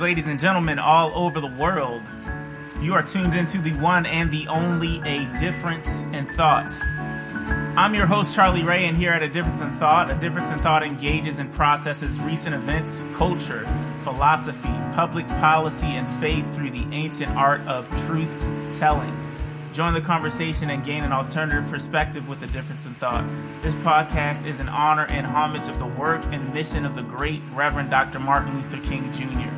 Ladies and gentlemen, all over the world. You are tuned into the one and the only A Difference in Thought. I'm your host, Charlie Ray, and here at A Difference in Thought, A Difference in Thought engages and processes recent events, culture, philosophy, public policy, and faith through the ancient art of truth telling. Join the conversation and gain an alternative perspective with a difference in thought. This podcast is an honor and homage of the work and mission of the great Reverend Dr. Martin Luther King Jr.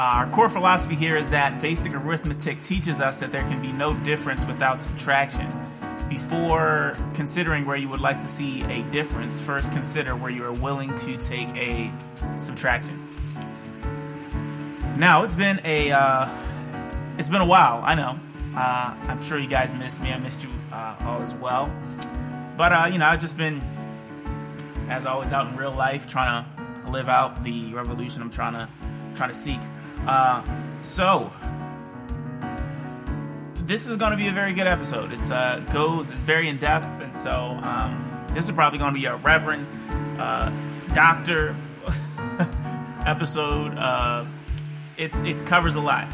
Our core philosophy here is that basic arithmetic teaches us that there can be no difference without subtraction. Before considering where you would like to see a difference, first consider where you are willing to take a subtraction. Now it's been a uh, it's been a while. I know. Uh, I'm sure you guys missed me. I missed you uh, all as well. But uh, you know, I've just been, as always, out in real life, trying to live out the revolution I'm trying to trying to seek. Uh, so this is going to be a very good episode. It's uh, goes, it's very in depth, and so um, this is probably going to be a Reverend uh, Doctor episode. Uh, it's it covers a lot.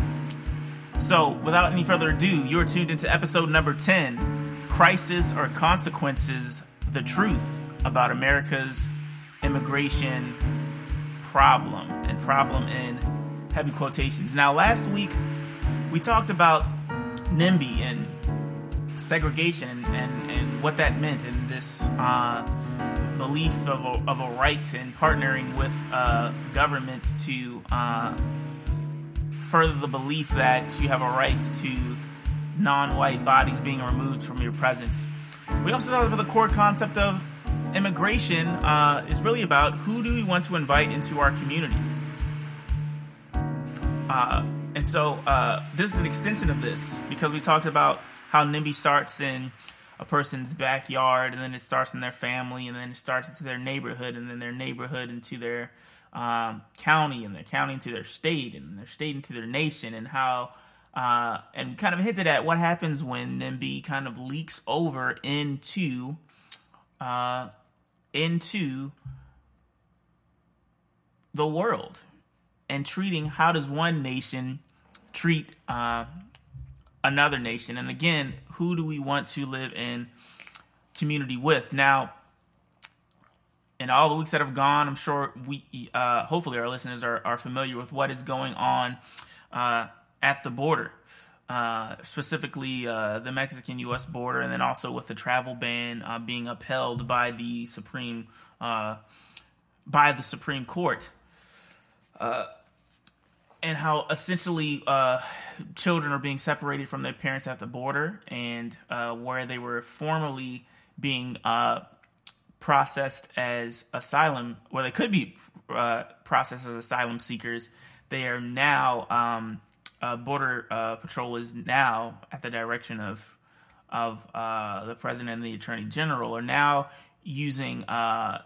So, without any further ado, you're tuned into episode number 10 Crisis or Consequences The Truth about America's Immigration Problem, and problem in heavy quotations. Now, last week we talked about NIMBY and segregation and, and what that meant, and this uh, belief of a, of a right in partnering with uh, government to. Uh, further the belief that you have a right to non-white bodies being removed from your presence. We also talked about the core concept of immigration uh, is really about who do we want to invite into our community. Uh, and so uh, this is an extension of this because we talked about how NIMBY starts in a person's backyard and then it starts in their family and then it starts into their neighborhood and then their neighborhood into their um, county and their county into their state and their state into their nation and how uh, and kind of hinted at what happens when NIMBY kind of leaks over into uh, into the world and treating how does one nation treat uh, another nation and again who do we want to live in community with now in all the weeks that have gone, I'm sure we, uh, hopefully, our listeners are, are familiar with what is going on uh, at the border, uh, specifically uh, the Mexican-U.S. border, and then also with the travel ban uh, being upheld by the Supreme by the Supreme Court, and how essentially children are being separated from their parents at the border, and where they were formerly being processed as asylum, where they could be uh, processed as asylum seekers, they are now um, uh, border uh, patrol is now at the direction of of uh, the president and the attorney general are now using uh,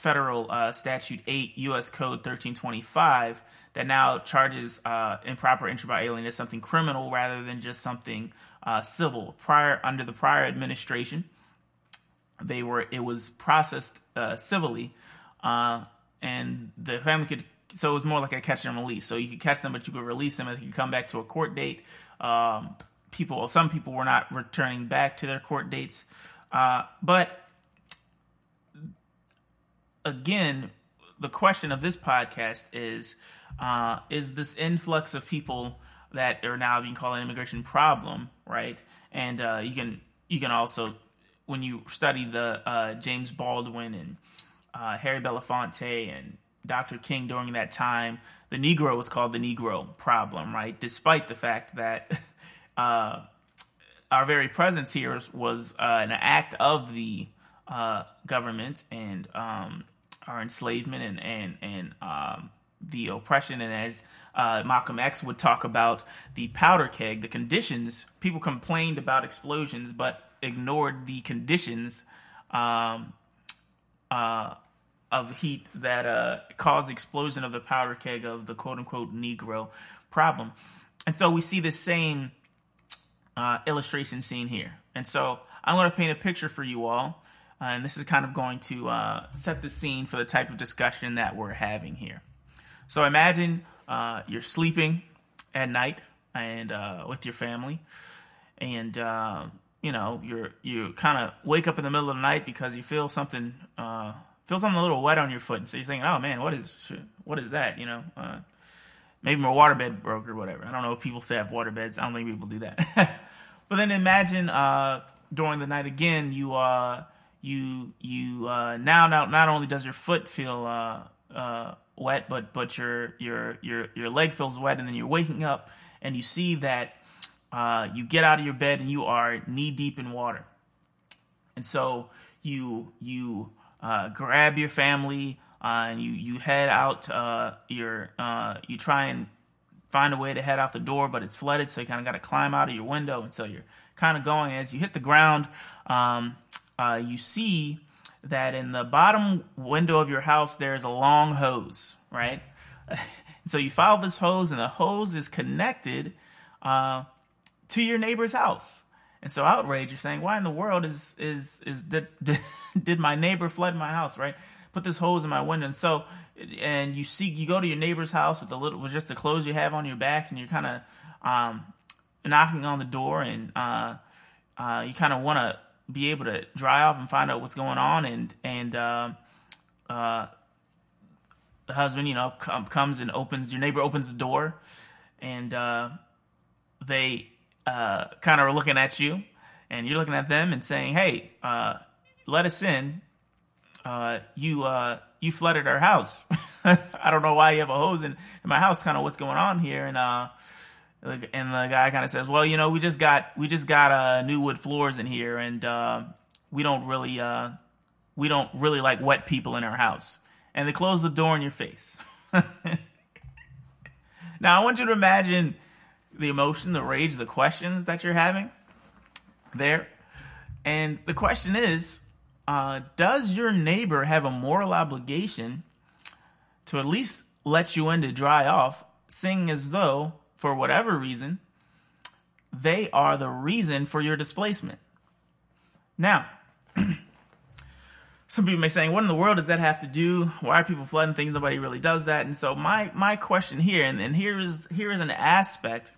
federal uh, statute 8 U.S. Code 1325 that now charges improper entry by alien as something criminal rather than just something civil. Prior under the prior administration they were it was processed uh, civilly, uh, and the family could. So it was more like a catch and release. So you could catch them, but you could release them, and they could come back to a court date. Um, people, some people were not returning back to their court dates, uh, but again, the question of this podcast is: uh, Is this influx of people that are now being called an immigration problem, right? And uh, you can you can also when you study the uh, James Baldwin and uh, Harry Belafonte and Dr. King during that time, the Negro was called the Negro problem, right? Despite the fact that uh, our very presence here was uh, an act of the government and um, our enslavement and and and um, the oppression, and as uh, Malcolm X would talk about the powder keg, the conditions. People complained about explosions, but ignored the conditions um, uh, of heat that uh, caused the explosion of the powder keg of the quote unquote Negro problem. And so we see the same uh, illustration scene here. And so I'm going to paint a picture for you all. Uh, and this is kind of going to uh, set the scene for the type of discussion that we're having here. So imagine uh, you're sleeping at night and uh, with your family, and uh, you know you're you kind of wake up in the middle of the night because you feel something uh, feel something a little wet on your foot. And so you're thinking, oh man, what is what is that? You know, maybe my waterbed broke or whatever. I don't know if people say I have water beds. I don't think people do that. but then imagine during the night again, you uh, you you uh, now now not only does your foot feel uh, uh, wet, but but your your your your leg feels wet, and then you're waking up and you see that uh, you get out of your bed and you are knee deep in water, and so you you uh, grab your family uh, and you you head out. Your uh, you try and find a way to head out the door, but it's flooded, so you kind of got to climb out of your window, and so you're kind of going as you hit the ground. Um, uh, you see that in the bottom window of your house there's a long hose, right? so you follow this hose, and the hose is connected uh, to your neighbor's house. And so outrage, you're saying, why in the world is is is did did, my neighbor flood my house, right? Put this hose in my window, and so and you see you go to your neighbor's house with the little with just the clothes you have on your back, and you're kind of um, knocking on the door, and uh, uh, you kind of want to be able to dry off and find out what's going on, and and uh, uh, the husband, you know, com- comes and opens your neighbor opens the door, and uh, they uh, kind of are looking at you, and you're looking at them and saying, "Hey, uh, let us in. Uh, you uh, you flooded our house. I don't know why you have a hose in, in my house. Kind of what's going on here?" And uh, and the guy kind of says, "Well, you know, we just got we just got uh, new wood floors in here, and uh, we don't really uh, we don't really like wet people in our house." And they close the door in your face. now, I want you to imagine the emotion, the rage, the questions that you're having there. And the question is uh, Does your neighbor have a moral obligation to at least let you in to dry off, seeing as though, for whatever reason, they are the reason for your displacement? Now, some people may saying, "What in the world does that have to do? Why are people flooding things? Nobody really does that." And so, my my question here, and, and here is here is an aspect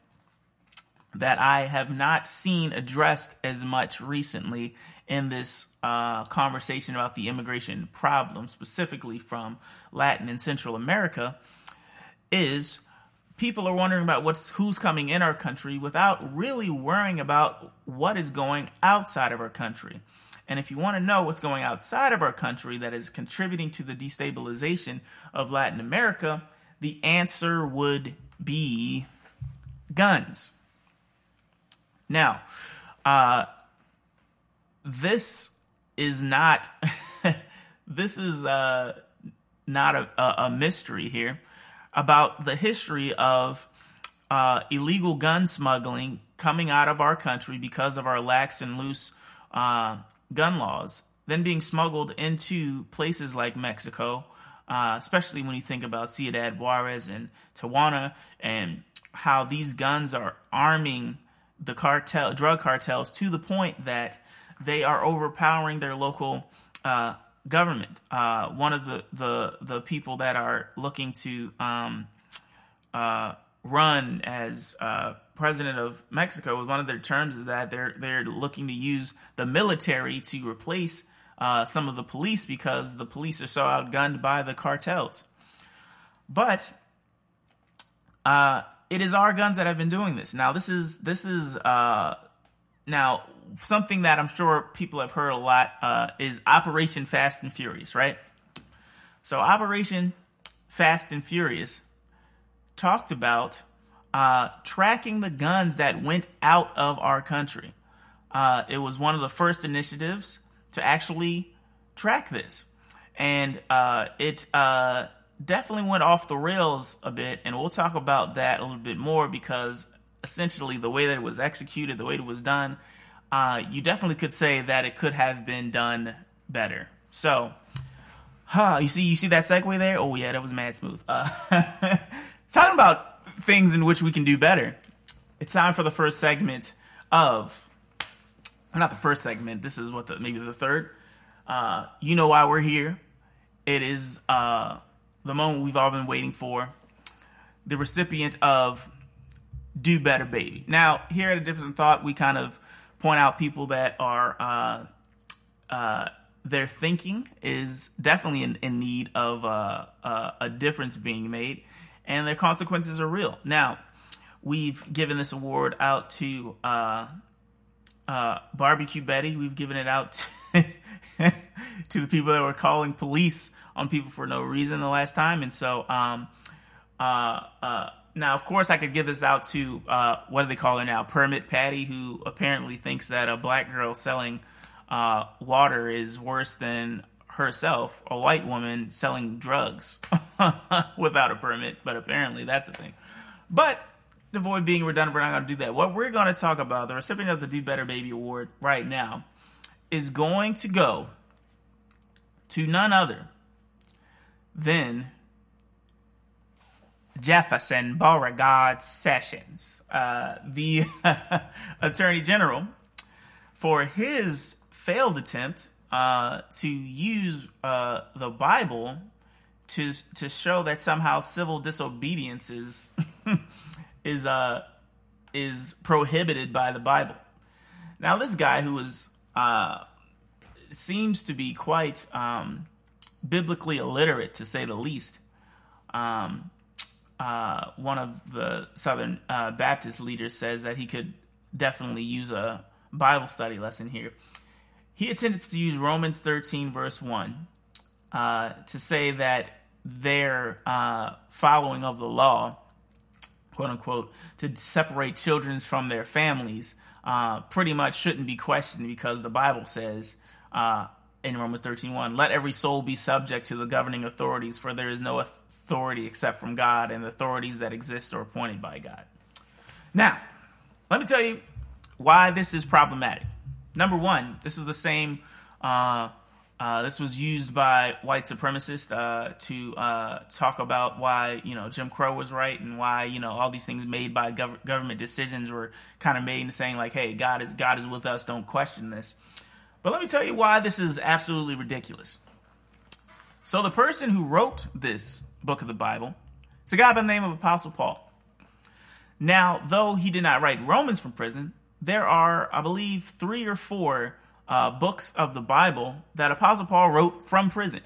that I have not seen addressed as much recently in this uh, conversation about the immigration problem, specifically from Latin and Central America, is people are wondering about what's who's coming in our country without really worrying about what is going outside of our country. And if you want to know what's going outside of our country that is contributing to the destabilization of Latin America, the answer would be guns. Now, uh, this is not this is uh, not a, a, mystery here about the history of uh, illegal gun smuggling coming out of our country because of our lax and loose uh, gun laws, then being smuggled into places like Mexico, uh, especially when you think about Ciudad Juarez and Tijuana and how these guns are arming the cartel drug cartels to the point that they are overpowering their local uh, government. Uh, one of the, the the people that are looking to um, uh, run as uh, president of Mexico, one of their terms is that they're they're looking to use the military to replace uh, some of the police because the police are so outgunned by the cartels. But uh, it is our guns that have been doing this. Now, this is this is uh, now something that I'm sure people have heard a lot uh, is Operation Fast and Furious, right? So, Operation Fast and Furious talked about uh, tracking the guns that went out of our country. Uh, it was one of the first initiatives to actually track this, and uh, it uh, definitely went off the rails a bit, and we'll talk about that a little bit more because essentially the way that it was executed, the way it was done, uh, you definitely could say that it could have been done better. So, huh, you see, you see that segue there? Oh yeah, that was mad smooth. Uh, talking about things in which we can do better. It's time for the first segment of, not the first segment. This is what the maybe the third. Uh, you know why we're here. It is uh, the moment we've all been waiting for. the recipient of Do Better Baby. Now, here at A Difference Thought, we kind of point out people that are, uh, uh, their thinking is definitely in, in need of uh, uh, a difference being made, and their consequences are real. Now, we've given this award out to uh, uh, Barbecue Betty. We've given it out to, to, the people that were calling police on people for no reason the last time, and so. Um, now, of course, I could give this out to uh, what do they call her now? Permit Patty, who apparently thinks that a black girl selling uh, water is worse than herself, a white woman selling drugs without a permit. But apparently, that's a thing. But to avoid being redundant, we're not going to do that. What we're going to talk about, the recipient of the Do Better Baby Award right now, is going to go to none other than Jefferson Beauregard Sessions, uh, the Attorney General, for his failed attempt uh, to use uh, the Bible to to show that somehow civil disobedience is is uh is prohibited by the Bible. Now, this guy who uh, seems to be quite um, biblically illiterate, to say the least. Um, uh, one of the Southern uh, Baptist leaders says that he could definitely use a Bible study lesson here. He attempts to use Romans 13, verse 1, uh, to say that their uh, following of the law, quote unquote, to separate children from their families, uh, pretty much shouldn't be questioned because the Bible says uh, in Romans 13, 1, let every soul be subject to the governing authorities, for there is no authority except from God, and the authorities that exist are appointed by God. Now, let me tell you why this is problematic. Number one, this is the same. Uh, uh, this was used by white supremacists uh, to uh, talk about why you know Jim Crow was right and why you know all these things made by gov- government decisions were kind of made and saying like, "Hey, God is God is with us. Don't question this." But let me tell you why this is absolutely ridiculous. So the person who wrote this book of the Bible. It's a guy by the name of Apostle Paul. Now, though he did not write Romans from prison, there are, I believe, three or four uh, books of the Bible that Apostle Paul wrote from prison.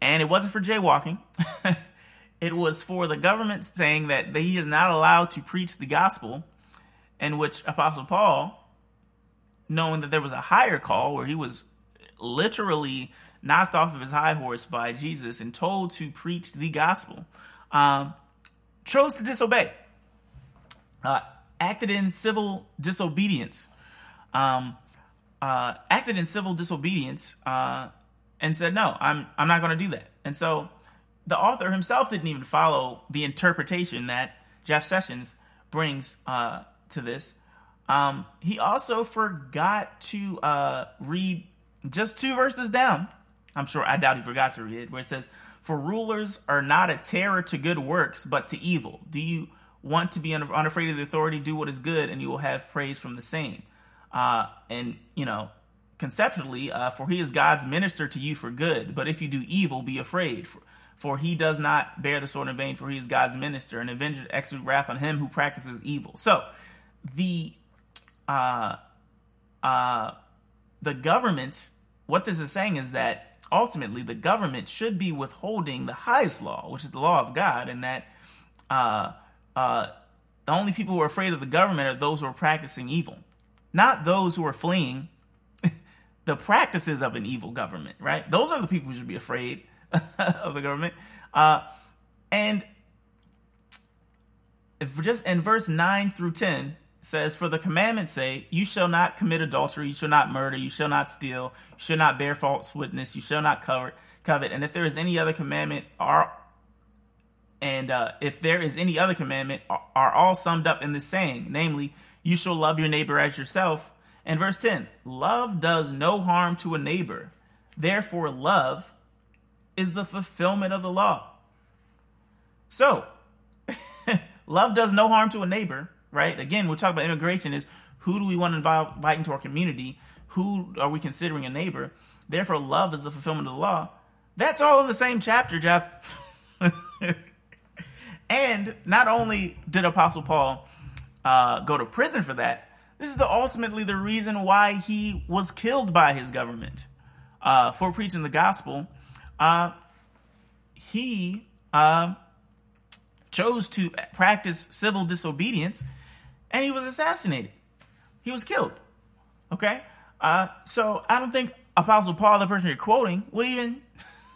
And it wasn't for jaywalking. it was for the government saying that he is not allowed to preach the gospel, in which Apostle Paul, knowing that there was a higher call where he was literally knocked off of his high horse by Jesus and told to preach the gospel, um, chose to disobey, uh, acted in civil disobedience, um, uh, acted in civil disobedience, uh, and said, "No, I'm I'm not going to do that." And so, the author himself didn't even follow the interpretation that Jeff Sessions brings uh, to this. Um, he also forgot to uh, read just two verses down I'm sure I doubt he forgot to read it, where it says, For rulers are not a terror to good works, but to evil. Do you want to be unafraid of the authority? Do what is good, and you will have praise from the same. Uh, and, you know, conceptually, uh, for he is God's minister to you for good. But if you do evil, be afraid. For, for he does not bear the sword in vain, for he is God's minister, and avenger execute wrath on him who practices evil. So, the uh, uh, the government, what this is saying is that ultimately the government should be withholding the highest law, which is the law of God, and that uh, uh, the only people who are afraid of the government are those who are practicing evil, not those who are fleeing the practices of an evil government. Right? Those are the people who should be afraid of the government. Uh, and if just in verse nine through ten, says, For the commandments say, You shall not commit adultery, you shall not murder, you shall not steal, you shall not bear false witness, you shall not covet. covet. And if there is any other commandment, are and uh, if there is any other commandment, are, are all summed up in this saying, namely, you shall love your neighbor as yourself. And verse 10 Love does no harm to a neighbor. Therefore, love is the fulfillment of the law. So, love does no harm to a neighbor right? Again, we're talking about immigration is who do we want to invite into our community? Who are we considering a neighbor? Therefore, love is the fulfillment of the law. That's all in the same chapter, Jeff. and not only did Apostle Paul uh, go to prison for that, this is the ultimately the reason why he was killed by his government uh, for preaching the gospel. Uh, he uh, chose to practice civil disobedience, and he was assassinated. He was killed. Okay, uh, so I don't think Apostle Paul, the person you're quoting, would even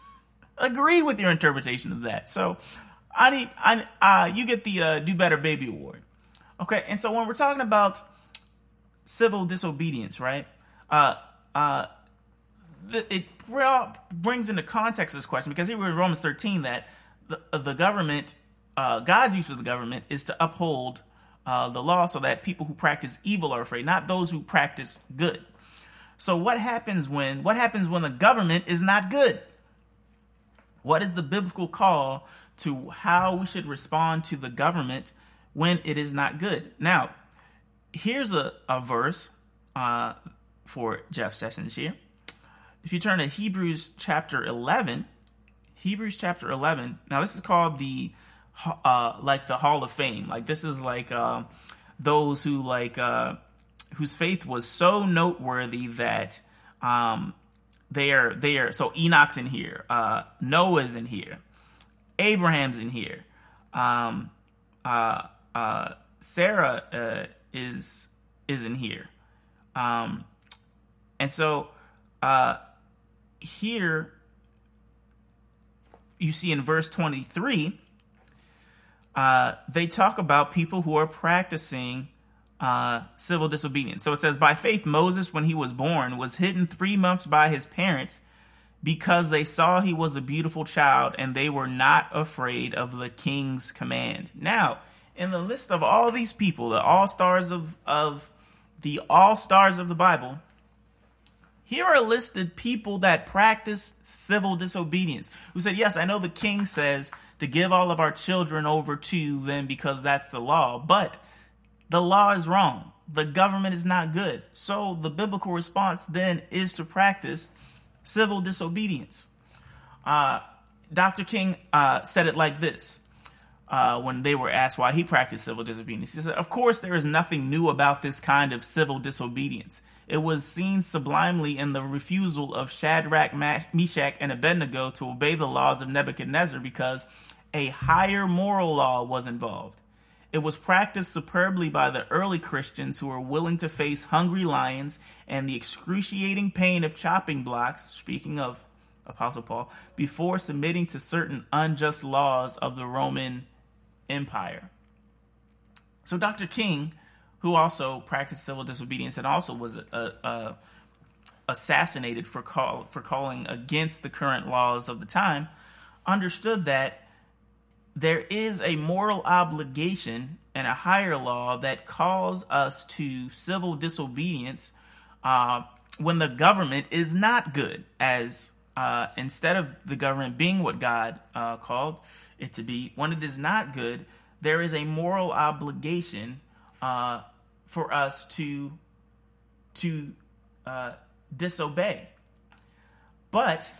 agree with your interpretation of that. So I need I uh, you get the uh, Do Better Baby Award. Okay, and so when we're talking about civil disobedience, right? Uh, uh, the, it brings into context this question because here we're in Romans 13 that the, the government, uh, God's use of the government is to uphold uh, the law so that people who practice evil are afraid, not those who practice good. So what happens when what happens when the government is not good? What is the biblical call to how we should respond to the government when it is not good? Now, here's a, a verse uh, for Jeff Sessions here. If you turn to Hebrews chapter 11, Hebrews chapter 11. Now this is called the uh, like the Hall of Fame. Like this is like uh, those who like uh, whose faith was so noteworthy that um, they are they are so Enoch's in here, uh, Noah's in here, Abraham's in here, um, uh, uh, Sarah uh, is is in here, um, and so uh, here you see in verse twenty three. Uh, they talk about people who are practicing uh, civil disobedience. So it says, By faith, Moses, when he was born, was hidden three months by his parents because they saw he was a beautiful child and they were not afraid of the king's command. Now, in the list of all these people, the all stars of, of the all stars of the Bible, here are listed people that practice civil disobedience. Who said, Yes, I know the king says to give all of our children over to them because that's the law, but the law is wrong. The government is not good. So the biblical response then is to practice civil disobedience. Uh, Dr. King uh, said it like this uh, when they were asked why he practiced civil disobedience. He said, Of course, there is nothing new about this kind of civil disobedience. It was seen sublimely in the refusal of Shadrach, Meshach, and Abednego to obey the laws of Nebuchadnezzar because a higher moral law was involved. It was practiced superbly by the early Christians who were willing to face hungry lions and the excruciating pain of chopping blocks, speaking of Apostle Paul, before submitting to certain unjust laws of the Roman Empire. So Dr. King, who also practiced civil disobedience and also was a, a, a assassinated for call for calling against the current laws of the time, understood that there is a moral obligation and a higher law that calls us to civil disobedience uh, when the government is not good, as uh, instead of the government being what God uh, called it to be, when it is not good, there is a moral obligation uh, for us to to uh, disobey. But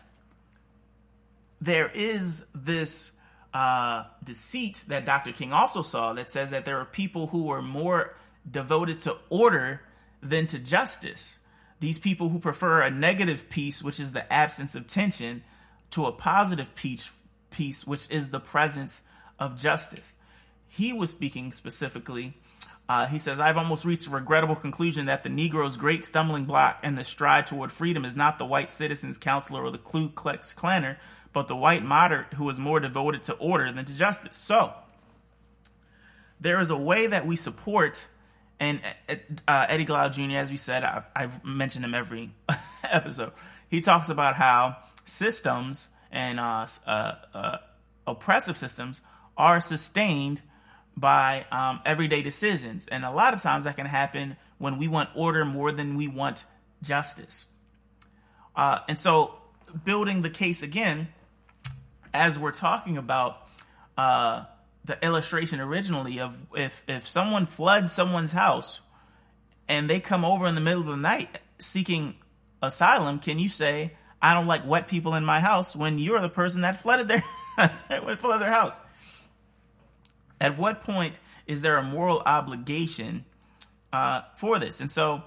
there is this uh, deceit that Dr. King also saw that says that there are people who are more devoted to order than to justice. These people who prefer a negative peace, which is the absence of tension, to a positive peace, peace which is the presence of justice. He was speaking specifically. Uh, he says, I've almost reached a regrettable conclusion that the Negro's great stumbling block and the stride toward freedom is not the white citizen's counselor or the Ku Klux Klaner, but the white moderate who is more devoted to order than to justice. So, there is a way that we support, and uh, Eddie Glaude Jr., as we said, I've, I've mentioned him every episode. He talks about how systems and uh, uh, uh, oppressive systems are sustained by um, everyday decisions. And a lot of times that can happen when we want order more than we want justice. Uh, and so, building the case again, as we're talking about uh, the illustration originally of if if someone floods someone's house and they come over in the middle of the night seeking asylum, can you say I don't like wet people in my house when you're the person that flooded their flooded their house? At what point is there a moral obligation uh, for this? And so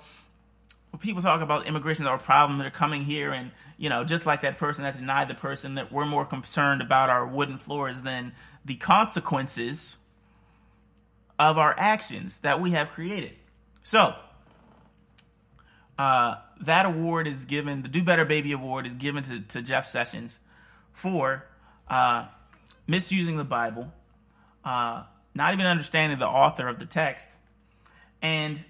people talk about immigration as a problem, they're coming here and, you know, just like that person that denied the person, that we're more concerned about our wooden floors than the consequences of our actions that we have created. So, uh, that award is given, the Do Better Baby Award is given to, to Jeff Sessions for uh, misusing the Bible, uh, not even understanding the author of the text, and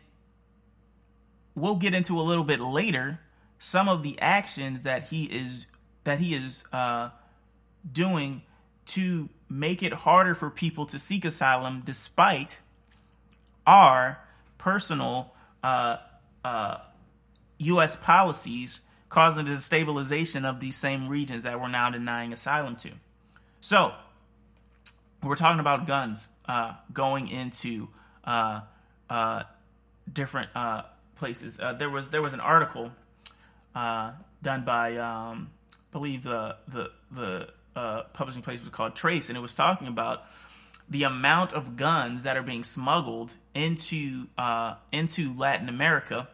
we'll get into a little bit later some of the actions that he is that he is uh, doing to make it harder for people to seek asylum despite our personal uh, uh, U.S. policies causing the destabilization of these same regions that we're now denying asylum to. So, we're talking about guns uh, going into uh, uh, different uh, places. Uh, there was there was an article uh, done by um, I believe the the the publishing place was called Trace, and it was talking about the amount of guns that are being smuggled into into Latin America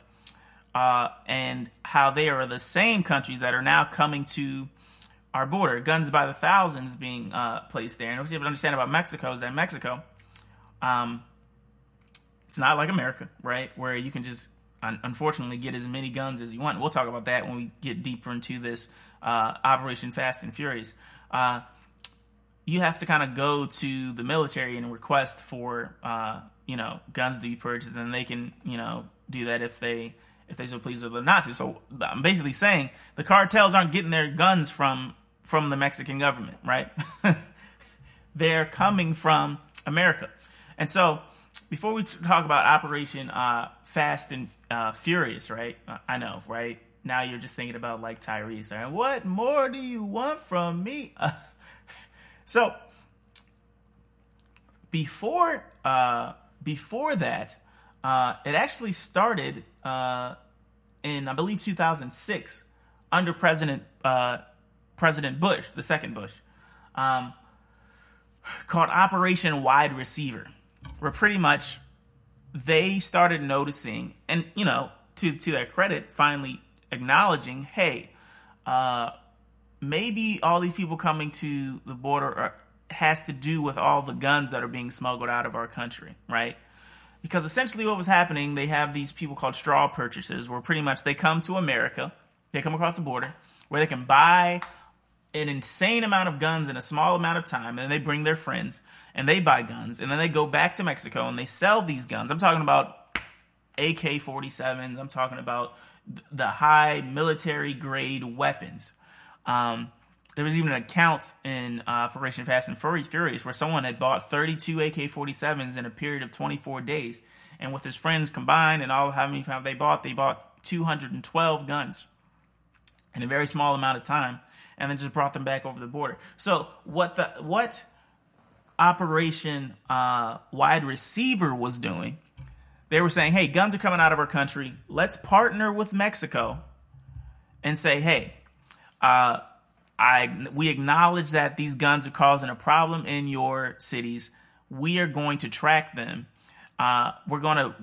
uh, and how they are the same countries that are now coming to our border. Guns by the thousands being uh, placed there. And what you have to understand about Mexico is that Mexico, um, it's not like America, right? Where you can just unfortunately get as many guns as you want. We'll talk about that when we get deeper into this uh, Operation Fast and Furious. Uh, you have to kind of go to the military and request for uh, you know guns to be purchased, and then they can you know do that if they if they so please or the Nazis. So I'm basically saying the cartels aren't getting their guns from from the Mexican government, right? They're coming from America. And so before we talk about Operation uh, Fast and uh, Furious, right? Uh, I know, right? Now you're just thinking about like Tyrese, right? What more do you want from me? so before uh, before that, uh, it actually started in I believe 2006 under President President Bush, the second Bush, um, called Operation Wide Receiver, where pretty much they started noticing, and you know, to to their credit, finally acknowledging, hey, uh, maybe all these people coming to the border are, has to do with all the guns that are being smuggled out of our country, right? because essentially what was happening, they have these people called straw purchasers, where pretty much they come to America, they come across the border, where they can buy an insane amount of guns in a small amount of time, and they bring their friends and they buy guns, and then they go back to Mexico and they sell these guns. I'm talking about AK 47s, I'm talking about the high military grade weapons. Um, there was even an account in uh, Operation Fast and Furious where someone had bought 32 AK-47s in a period of 24 days, and with his friends combined and all how many they bought, they bought 212 guns in a very small amount of time, and then just brought them back over the border. So what the what Operation uh, Wide Receiver was doing, they were saying, "Hey, guns are coming out of our country. Let's partner with Mexico and say, hey." Uh, I we acknowledge that these guns are causing a problem in your cities. We are going to track them. Uh, we're going to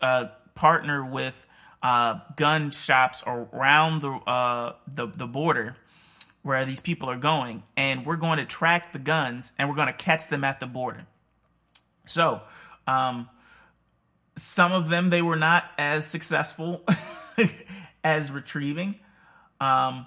uh, partner with uh, gun shops around the, uh, the the border where these people are going, and we're going to track the guns and we're going to catch them at the border. So, um, some of them they were not as successful as retrieving. Um,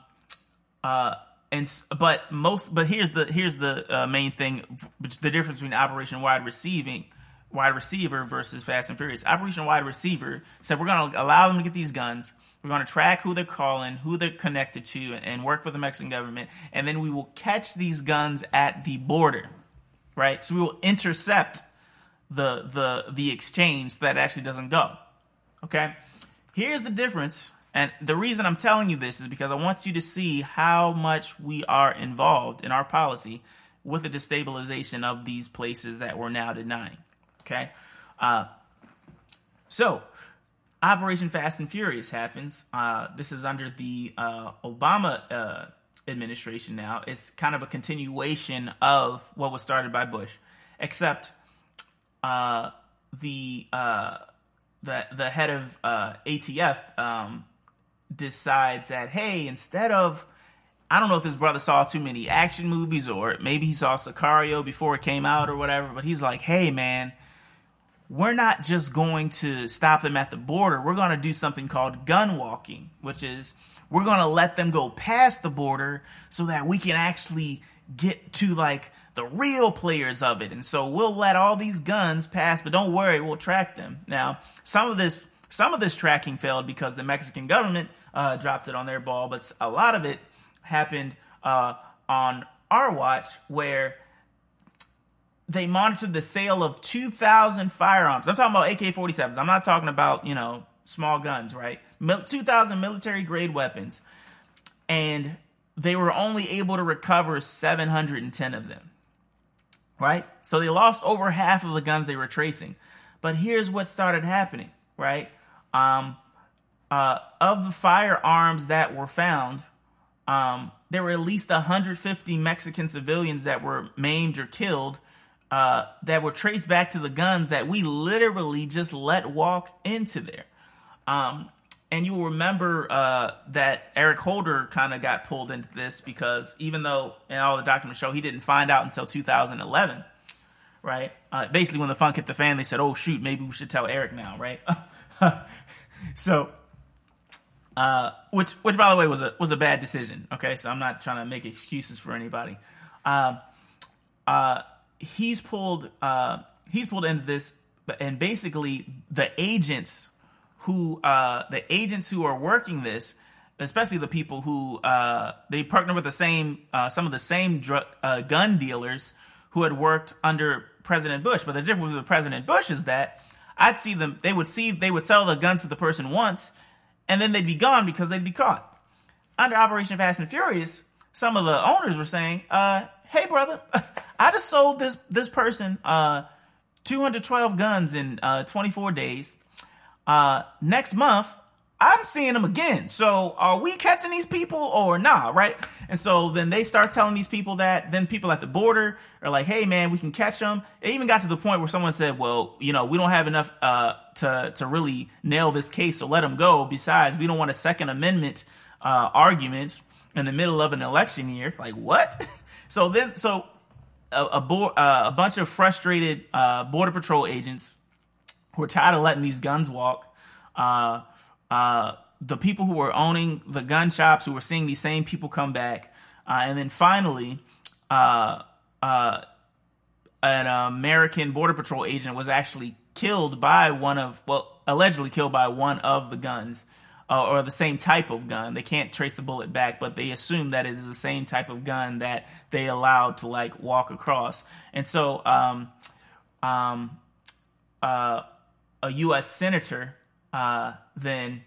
uh, and but most but here's the here's the uh, main thing the difference between operation wide receiving wide receiver versus fast and furious operation wide receiver said we're going to allow them to get these guns we're going to track who they're calling who they're connected to and work with the mexican government and then we will catch these guns at the border right so we will intercept the the the exchange that actually doesn't go okay here's the difference and the reason I'm telling you this is because I want you to see how much we are involved in our policy with the destabilization of these places that we're now denying. Okay? Uh, so, Operation Fast and Furious happens. Uh, this is under the uh, Obama uh, administration now. It's kind of a continuation of what was started by Bush, except uh, the uh, the the head of uh, ATF um, decides that hey, instead of I don't know if this brother saw too many action movies or maybe he saw Sicario before it came out or whatever, but he's like, hey man, we're not just going to stop them at the border. We're going to do something called gun walking, which is we're going to let them go past the border so that we can actually get to like the real players of it. And so we'll let all these guns pass, but don't worry, we'll track them. Now, some of this some of this tracking failed because the Mexican government uh, dropped it on their ball, but a lot of it happened uh, on our watch where they monitored the sale of 2,000 firearms. I'm talking about AK 47s. I'm not talking about, you know, small guns, right? 2,000 military grade weapons. And they were only able to recover 710 of them, right? So they lost over half of the guns they were tracing. But here's what started happening, right? Um, uh, of the firearms that were found, um, there were at least 150 Mexican civilians that were maimed or killed uh, that were traced back to the guns that we literally just let walk into there. Um, and you'll remember uh, that Eric Holder kind of got pulled into this because even though in all the documents show he didn't find out until 2011, right? Uh, basically, when the funk hit the fan, they said, "Oh shoot, maybe we should tell Eric now," right? so, uh, which which by the way was a was a bad decision. Okay, so I'm not trying to make excuses for anybody. Um, uh, he's pulled uh, he's pulled into this, and basically the agents who uh, the agents who are working this, especially the people who uh, they partner with the same uh, some of the same drug uh, gun dealers who had worked under President Bush. But the difference with President Bush is that I'd see them they would see they would sell the guns to the person once, and then they'd be gone because they'd be caught. Under Operation Fast and Furious, some of the owners were saying, uh, "Hey, brother, I just sold this this person uh, 212 guns in uh, 24 days." Uh, next month, I'm seeing them again. So are we catching these people or nah, right? And so then they start telling these people that. Then people at the border are like, "Hey, man, we can catch them." It even got to the point where someone said, "Well, you know, we don't have enough uh, to to really nail this case, so let them go. Besides, we don't want a Second Amendment uh, argument in the middle of an election year." Like what? so then, so a a, bo- uh, a bunch of frustrated uh, border patrol agents who are tired of letting these guns walk. Uh, uh, the people who were owning the gun shops who were seeing these same people come back. Uh, and then finally, uh, an American Border Patrol agent was actually killed by one of, well, allegedly killed by one of the guns. Uh, or the same type of gun. They can't trace the bullet back, but they assume that it is the same type of gun that they allowed to like walk across. And so, um, um, uh, a U.S. senator, uh, then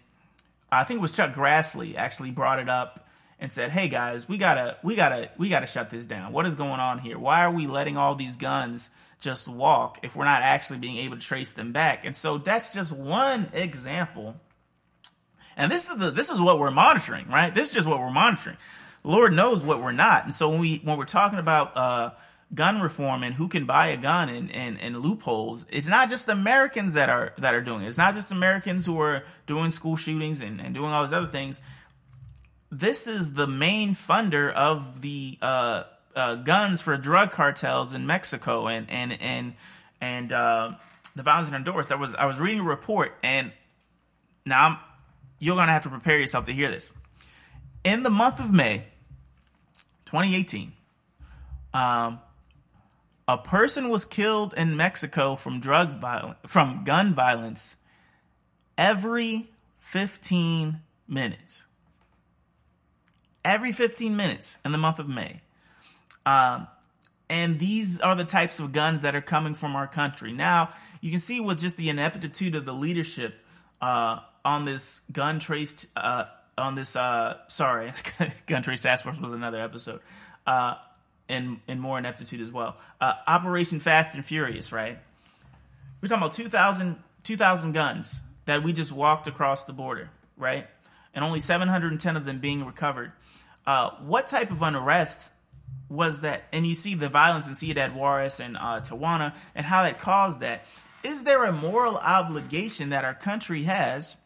I think it was Chuck Grassley actually brought it up and said, "Hey guys, we gotta, we gotta, we gotta shut this down. What is going on here? Why are we letting all these guns just walk if we're not actually being able to trace them back?" And so that's just one example. And this is the this is what we're monitoring, right? This is just what we're monitoring. Lord knows what we're not. And so when we when we're talking about uh, gun reform and who can buy a gun and, and, and loopholes, it's not just Americans that are that are doing it. It's not just Americans who are doing school shootings and, and doing all these other things. This is the main funder of the uh, uh, guns for drug cartels in Mexico and and and and uh, the violence in Honduras. I was I was reading a report and now I'm, you're gonna have to prepare yourself to hear this. In the month of May, 2018, um, a person was killed in Mexico from drug violence, from gun violence every 15 minutes. Every 15 minutes in the month of May. Um, and these are the types of guns that are coming from our country. Now, you can see with just the ineptitude of the leadership uh, on this gun traced uh, on this, uh, sorry, gun trace task force was another episode. Uh, and and more ineptitude as well. Uh, Operation Fast and Furious, right? We're talking about 2,000, 2,000 guns that we just walked across the border, right? And only 710 of them being recovered. Uh, what type of unrest was that, and you see the violence in Ciudad Juarez and uh, Tijuana, and how that caused that. Is there a moral obligation that our country has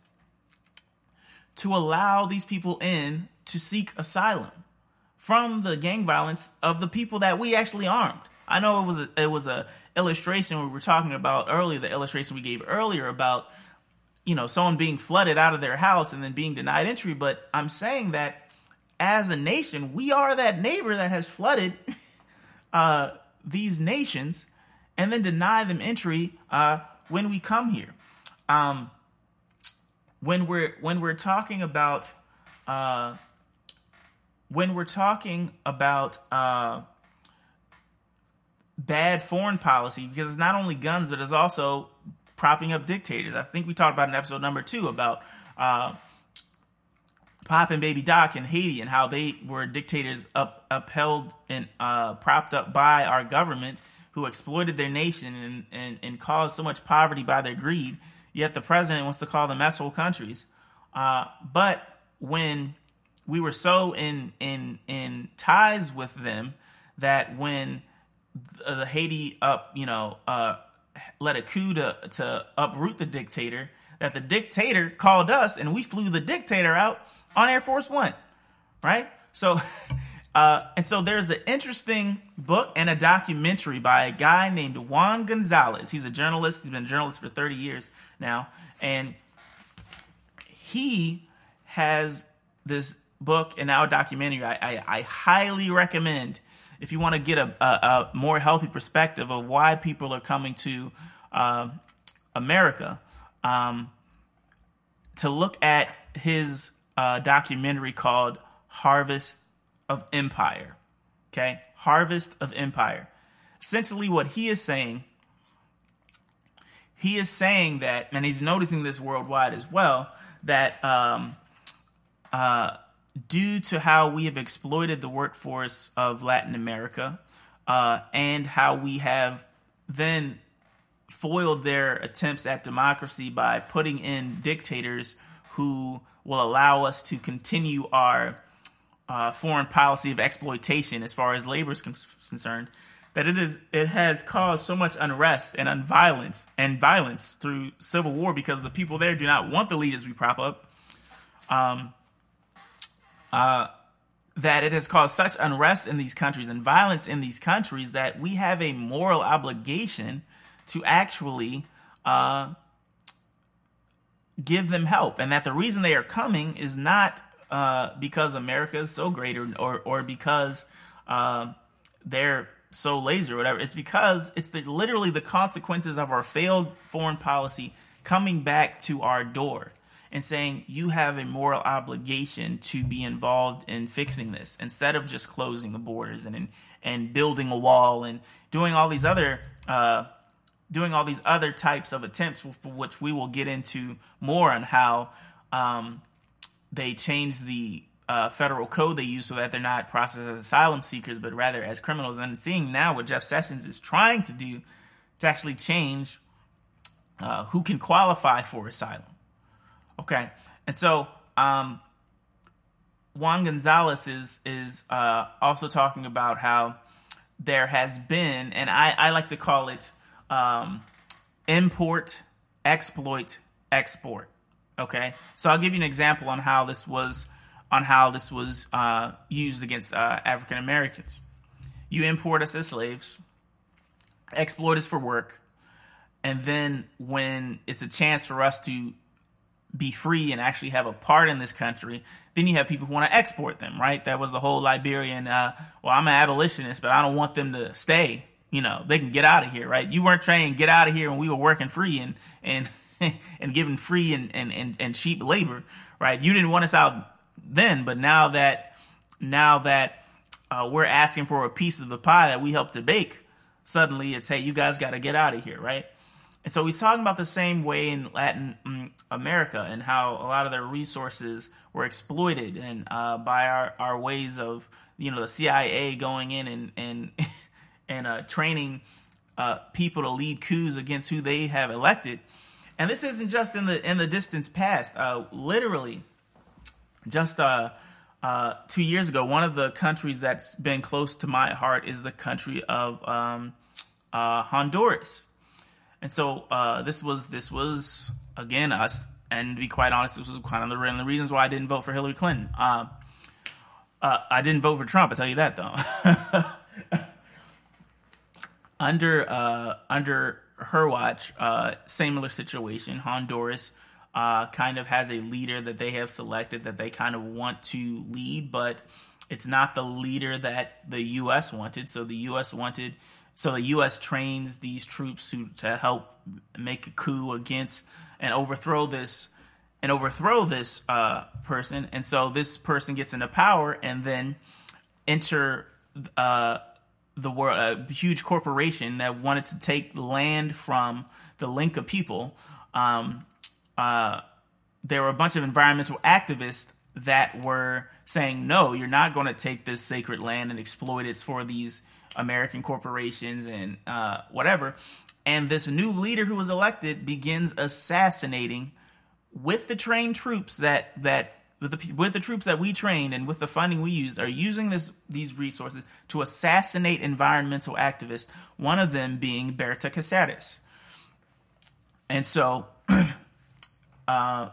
to allow these people in to seek asylum from the gang violence of the people that we actually armed? I know it was a, it was a illustration we were talking about earlier, the illustration we gave earlier about you know someone being flooded out of their house and then being denied entry, but I'm saying that as a nation, we are that neighbor that has flooded uh, these nations and then deny them entry uh, when we come here. Um, when we're when we're talking about uh, when we're talking about uh, bad foreign policy, because it's not only guns, but it's also propping up dictators. I think we talked about in episode number two about uh, Pop and Baby Doc in Haiti and how they were dictators up, upheld and uh, propped up by our government who exploited their nation and, and, and caused so much poverty by their greed. Yet the president wants to call them asshole countries. Uh, but when we were so in in in ties with them that when the, the Haiti up, you know, uh, led a coup to to uproot the dictator, that the dictator called us and we flew the dictator out on Air Force One, right? So, uh, and so there's an interesting book and a documentary by a guy named Juan Gonzalez. He's a journalist. He's been a journalist for 30 years now, and he has this book and now a documentary. I, I, I highly recommend if you want to get a, a, a, more healthy perspective of why people are coming to uh, America, um, to look at his uh, documentary called Harvest of Empire. Okay, Harvest of Empire. Essentially, what he is saying, he is saying that, and he's noticing this worldwide as well, that um, uh, due to how we have exploited the workforce of Latin America uh, and how we have then foiled their attempts at democracy by putting in dictators who will allow us to continue our uh, foreign policy of exploitation as far as labor is con- concerned that it is it has caused so much unrest and unviolence and violence through civil war because the people there do not want the leaders we prop up um, uh, that it has caused such unrest in these countries and violence in these countries that we have a moral obligation to actually uh, give them help, and that the reason they are coming is not uh, because America is so great or or, or because uh, they're so lazy or whatever. It's because it's the, literally the consequences of our failed foreign policy coming back to our door and saying you have a moral obligation to be involved in fixing this instead of just closing the borders and and building a wall and doing all these other uh, doing all these other types of attempts, which we will get into more on how um, they change the uh, federal code they use so that they're not processed as asylum seekers, but rather as criminals. And seeing now what Jeff Sessions is trying to do to actually change uh, who can qualify for asylum. Okay, and so um, Juan Gonzalez is is uh, also talking about how there has been, and I, I like to call it um, import, exploit, export. Okay, so I'll give you an example on how this was on how this was uh, used against uh, African Americans. You import us as slaves, exploit us for work, and then when it's a chance for us to be free and actually have a part in this country, then you have people who want to export them, right? That was the whole Liberian, uh, well, I'm an abolitionist, but I don't want them to stay you know they can get out of here right you weren't trained get out of here when we were working free and and and giving free and, and, and, and cheap labor right you didn't want us out then but now that now that uh, we're asking for a piece of the pie that we helped to bake suddenly it's hey you guys got to get out of here right and so he's talking about the same way in latin um, america and how a lot of their resources were exploited and uh, by our, our ways of you know the cia going in and and and uh, training uh, people to lead coups against who they have elected. And this isn't just in the in the distance past. Uh, literally, just uh, uh two years ago, one of the countries that's been close to my heart is the country of um, uh, Honduras. And so uh, this was this was again us, and to be quite honest, this was kind of the, the reasons why I didn't vote for Hillary Clinton. Uh, I didn't vote for Trump. I tell you that though. under uh, under her watch, uh, similar situation. Honduras uh, kind of has a leader that they have selected that they kind of want to lead, but it's not the leader that the U.S. wanted. So the U.S. wanted, so the U.S. trains these troops to to help make a coup against and overthrow this and overthrow this uh, person. And so this person gets into power and then enter uh, the world, a huge corporation that wanted to take land from the Lenca people. Um, uh, there were a bunch of environmental activists that were saying, no, you're not going to take this sacred land and exploit it for these American corporations and uh, whatever. And this new leader who was elected begins assassinating with the trained troops that that with the with the troops that we trained and with the funding we used are using this these resources to assassinate environmental activists. One of them being Berta Cáceres. And so, uh,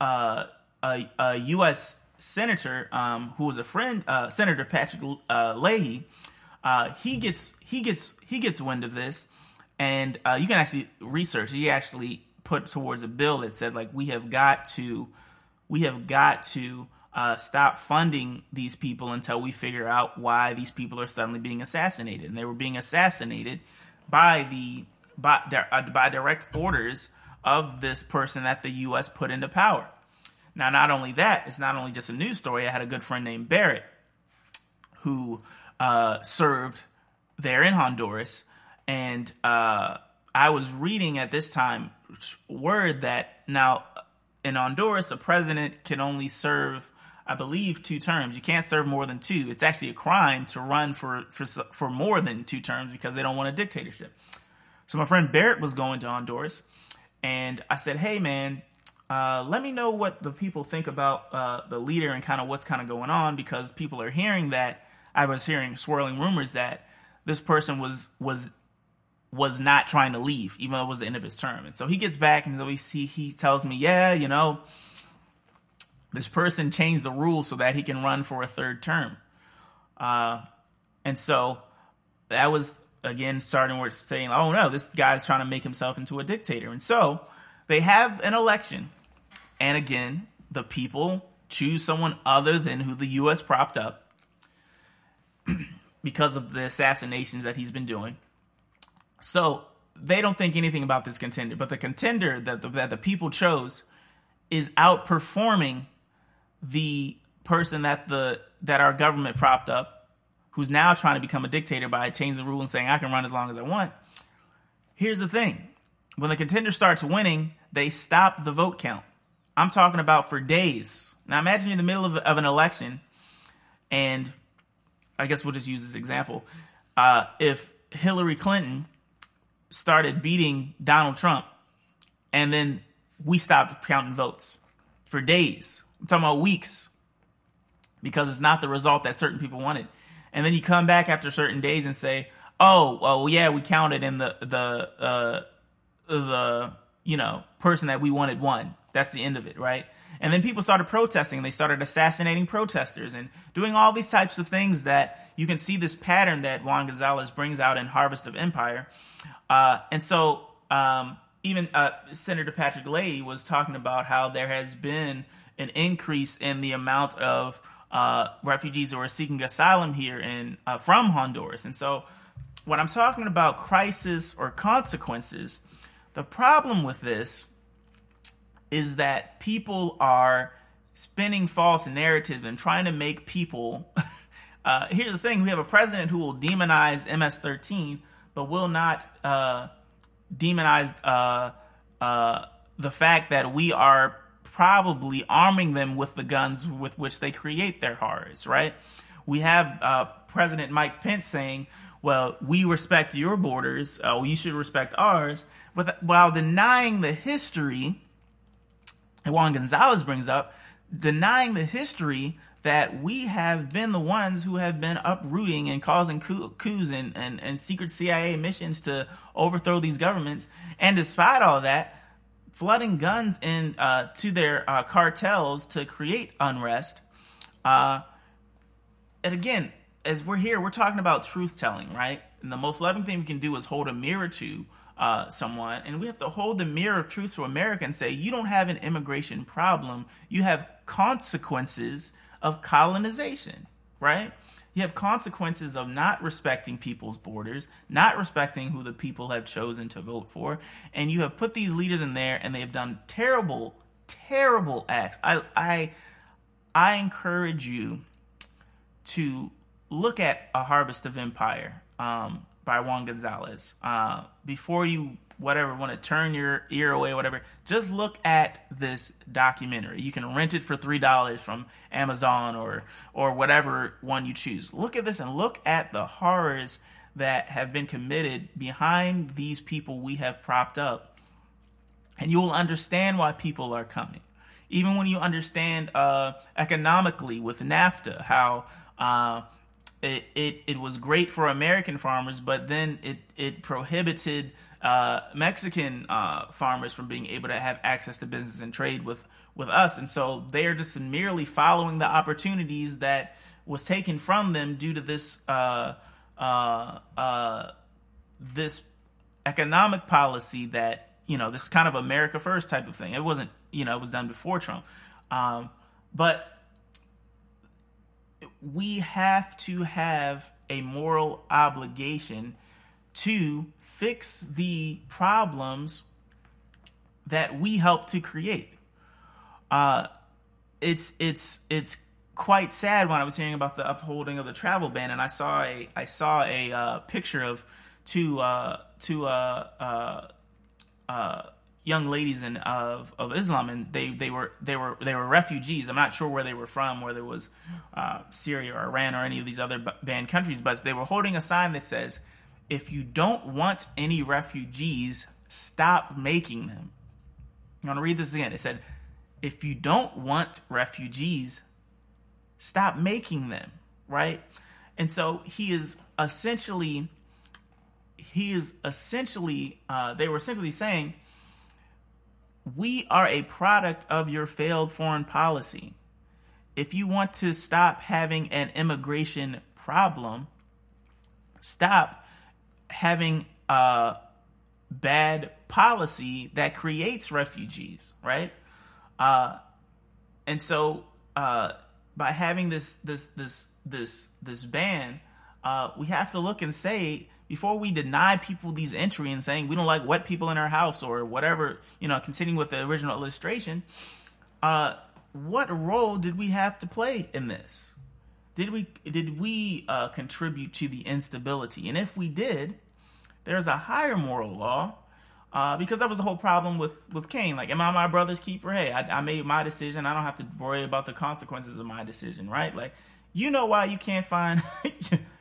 uh, a, a U.S. senator um, who was a friend, uh, Senator Patrick uh, Leahy, uh, he gets he gets he gets wind of this, and uh, you can actually research. He actually put towards a bill that said like we have got to we have got to uh, stop funding these people until we figure out why these people are suddenly being assassinated and they were being assassinated by the by, uh, by direct orders of this person that the US put into power. Now not only that, it's not only just a news story. I had a good friend named Barrett who uh, served there in Honduras and uh, I was reading at this time word that now in Honduras, the president can only serve, I believe, two terms. You can't serve more than two. It's actually a crime to run for for for more than two terms because they don't want a dictatorship. So my friend Barrett was going to Honduras, and I said, "Hey, man." Uh, let me know what the people think about uh, the leader and kind of what's kind of going on because people are hearing that I was hearing swirling rumors that this person was was was not trying to leave, even though it was the end of his term. And so he gets back and we see he tells me, yeah, you know, this person changed the rules so that he can run for a third term. Uh, and so that was again starting where it's saying, oh no, this guy's trying to make himself into a dictator. And so they have an election, and again, the people choose someone other than who the U.S. propped up because of the assassinations that he's been doing. So they don't think anything about this contender, but the contender that the, that the people chose is outperforming the person that the that our government propped up, who's now trying to become a dictator by changing the rule and saying I can run as long as I want. Here's the thing: when the contender starts winning, they stop the vote count. I'm talking about for days. Now imagine you're in the middle of, of an election, and I guess we'll just use this example. Uh, if Hillary Clinton started beating Donald Trump, and then we stopped counting votes for days. I'm talking about weeks because it's not the result that certain people wanted. And then you come back after certain days and say, "Oh, well, yeah, we counted, and the the uh, the you know person that we wanted won. That's the end of it, right?" And then people started protesting. They started assassinating protesters and doing all these types of things that you can see this pattern that Juan Gonzalez brings out in Harvest of Empire uh, and so um, even uh, Senator Patrick Leahy was talking about how there has been an increase in the amount of uh, refugees who are seeking asylum here in uh, from Honduras. And so when I'm talking about crisis or consequences, the problem with this is that people are spinning false narratives and trying to make people. uh, here's the thing: we have a president who will demonize MS-13 but will not uh, demonize uh, uh, the fact that we are probably arming them with the guns with which they create their horrors, right? We have uh, President Mike Pence saying, well, we respect your borders, uh, well, you should respect ours, with, while denying the history Juan Gonzalez brings up denying the history that we have been the ones who have been uprooting and causing coups and, and, and secret CIA missions to overthrow these governments. And despite all that, flooding guns in uh, to their uh, cartels to create unrest. Uh, and again, as we're here, we're talking about truth telling, right? And the most loving thing we can do is hold a mirror to uh, someone, and we have to hold the mirror of truth to America and say, you don't have an immigration problem, you have consequences of colonization, right? You have consequences of not respecting people's borders, not respecting who the people have chosen to vote for, and you have put these leaders in there, and they have done terrible, terrible acts. I, I, I encourage you to look at A Harvest of Empire um, by Juan Gonzalez. Uh, before you whatever want to turn your ear away whatever just look at this documentary. You can rent it for three dollars from amazon or or whatever one you choose. Look at this and look at the horrors that have been committed behind these people we have propped up. And you will understand why people are coming. Even when you understand uh, economically with nafta how uh, it, it, it was great for American farmers, but then it, it prohibited uh, Mexican uh, farmers from being able to have access to business and trade with, with us. And so they are just merely following the opportunities that was taken from them due to this uh, uh, uh this economic policy that you know this kind of America first type of thing. It wasn't you know it was done before Trump, um, but we have to have a moral obligation to fix the problems that we help to create. Uh, it's it's it's quite sad when I was hearing about the upholding of the travel ban, and I saw a I saw a uh, picture of two uh, two uh, uh, uh young ladies in of of Islam, and they they were they were they were refugees. I'm not sure where they were from, whether it was uh, Syria or Iran or any of these other banned countries, but they were holding a sign that says, "If you don't want any refugees, stop making them." I'm to read this again. It said, "If you don't want refugees, stop making them." Right, and so he is essentially he is essentially uh, they were essentially saying we are a product of your failed foreign policy. If you want to stop having an immigration problem, stop having a bad policy that creates refugees, right? Uh, and so, uh, by having this this this this this ban, uh, we have to look and say before we deny people these entry and saying we don't like wet people in our house or whatever, you know, continuing with the original illustration, uh, what role did we have to play in this? Did we did we uh, contribute to the instability? And if we did, there's a higher moral law uh, because that was the whole problem with with Cain. Like, am I my brother's keeper? Hey, I, I made my decision. I don't have to worry about the consequences of my decision, right? Like, you know why you can't find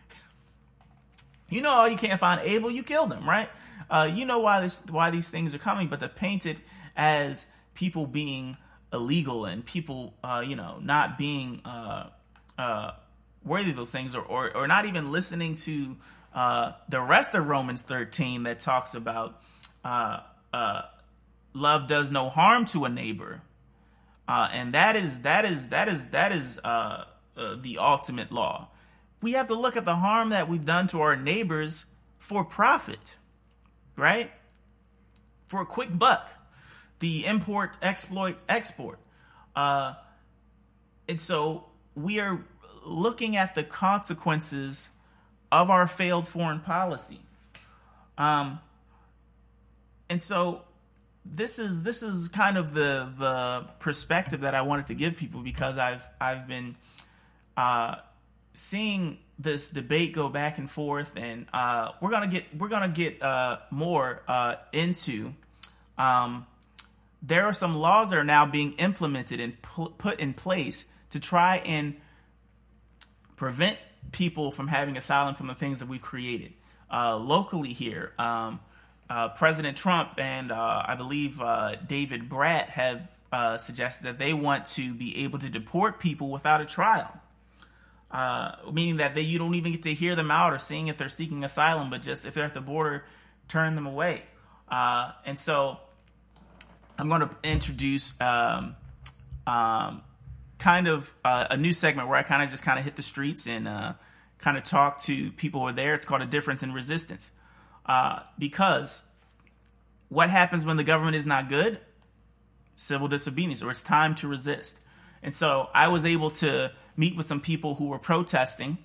You know, you can't find Abel, you killed him, right? Uh, you know why this, why these things are coming, but to paint it as people being illegal and people, uh, you know, not being uh, uh worthy of those things, or, or, or not even listening to uh, the rest of Romans 13 that talks about uh, love does no harm to a neighbor, and that is that is that is that is the ultimate law we have to look at the harm that we've done to our neighbors for profit, right? For a quick buck, the import, exploit, export. Uh, and so we are looking at the consequences of our failed foreign policy. Um, and so this is this is kind of the the perspective that I wanted to give people because I've I've been uh, seeing this debate go back and forth, and uh, we're gonna get we're gonna get uh, more uh, into. Um, there are some laws that are now being implemented and pu- put in place to try and prevent people from having asylum from the things that we've created uh, locally here. Um, uh, President Trump and uh, I believe David Brat have suggested that they want to be able to deport people without a trial. Uh, meaning that they you don't even get to hear them out or seeing if they're seeking asylum, but just if they're at the border, turn them away. Uh, and so I'm going to introduce um, um, kind of uh, a new segment where I kind of just kind of hit the streets and uh, kind of talk to people who are there. It's called a difference in resistance uh, because what happens when the government is not good? Civil disobedience, or it's time to resist. And so I was able to meet with some people who were protesting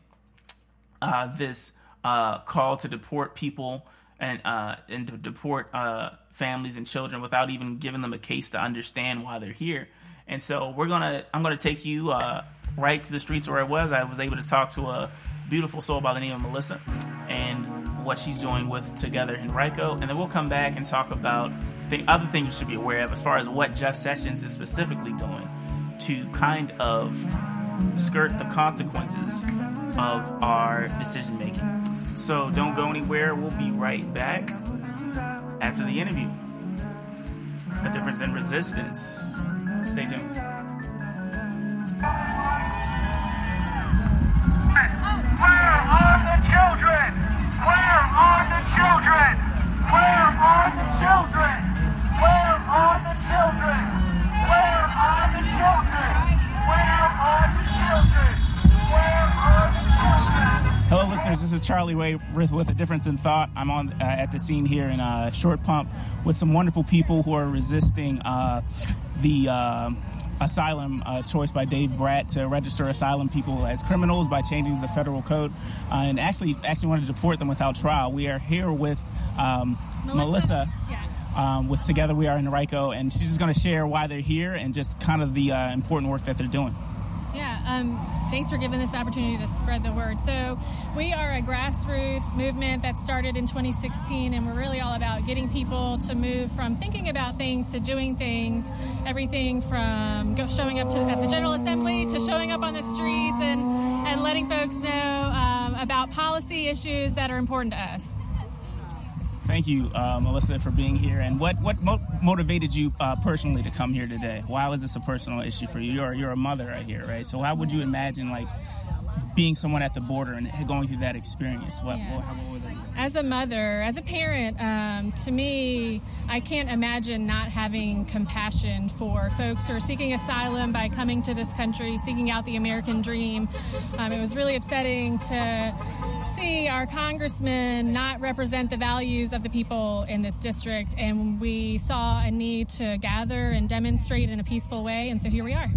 uh, this uh, call to deport people and uh, and to deport uh, families and children without even giving them a case to understand why they're here. And so we're gonna I'm gonna take you uh, right to the streets where I was. I was able to talk to a beautiful soul by the name of Melissa and what she's doing with Together Henrico, and then we'll come back and talk about the other things you should be aware of as far as what Jeff Sessions is specifically doing to kind of skirt the consequences of our decision making. So don't go anywhere. We'll be right back after the interview. A difference in resistance. Stay tuned. Where are the children? Where are the children? Where are the children? Where are the children? Where are the children? Where are the children? Where are the children? Hello, listeners. This is Charlie Ray with, with a difference in thought. I'm on uh, at the scene here in uh, Short Pump with some wonderful people who are resisting uh, the uh, asylum uh, choice by Dave Brat to register asylum people as criminals by changing the federal code, uh, and actually actually want to deport them without trial. We are here with um, Melissa. Melissa. Yeah. Um, with Together We Are in Henrico, and she's just going to share why they're here and just kind of the uh, important work that they're doing. Yeah, um, thanks for giving this opportunity to spread the word. So, we are a grassroots movement that started in 2016, and we're really all about getting people to move from thinking about things to doing things. Everything from showing up to, at the General Assembly to showing up on the streets and, and letting folks know um, about policy issues that are important to us. Thank you, uh, Melissa, for being here. And what what mo- motivated you uh, personally to come here today? Why was this a personal issue for you? You're you're a mother right here, right? So how would you imagine like being someone at the border and going through that experience? What, Yeah. what, how, what would that As a mother, as a parent, um, to me, I can't imagine not having compassion for folks who are seeking asylum by coming to this country, seeking out the American dream. Um, it was really upsetting to see our congressman not represent the values of the people in this district, and we saw a need to gather and demonstrate in a peaceful way, and so here we are.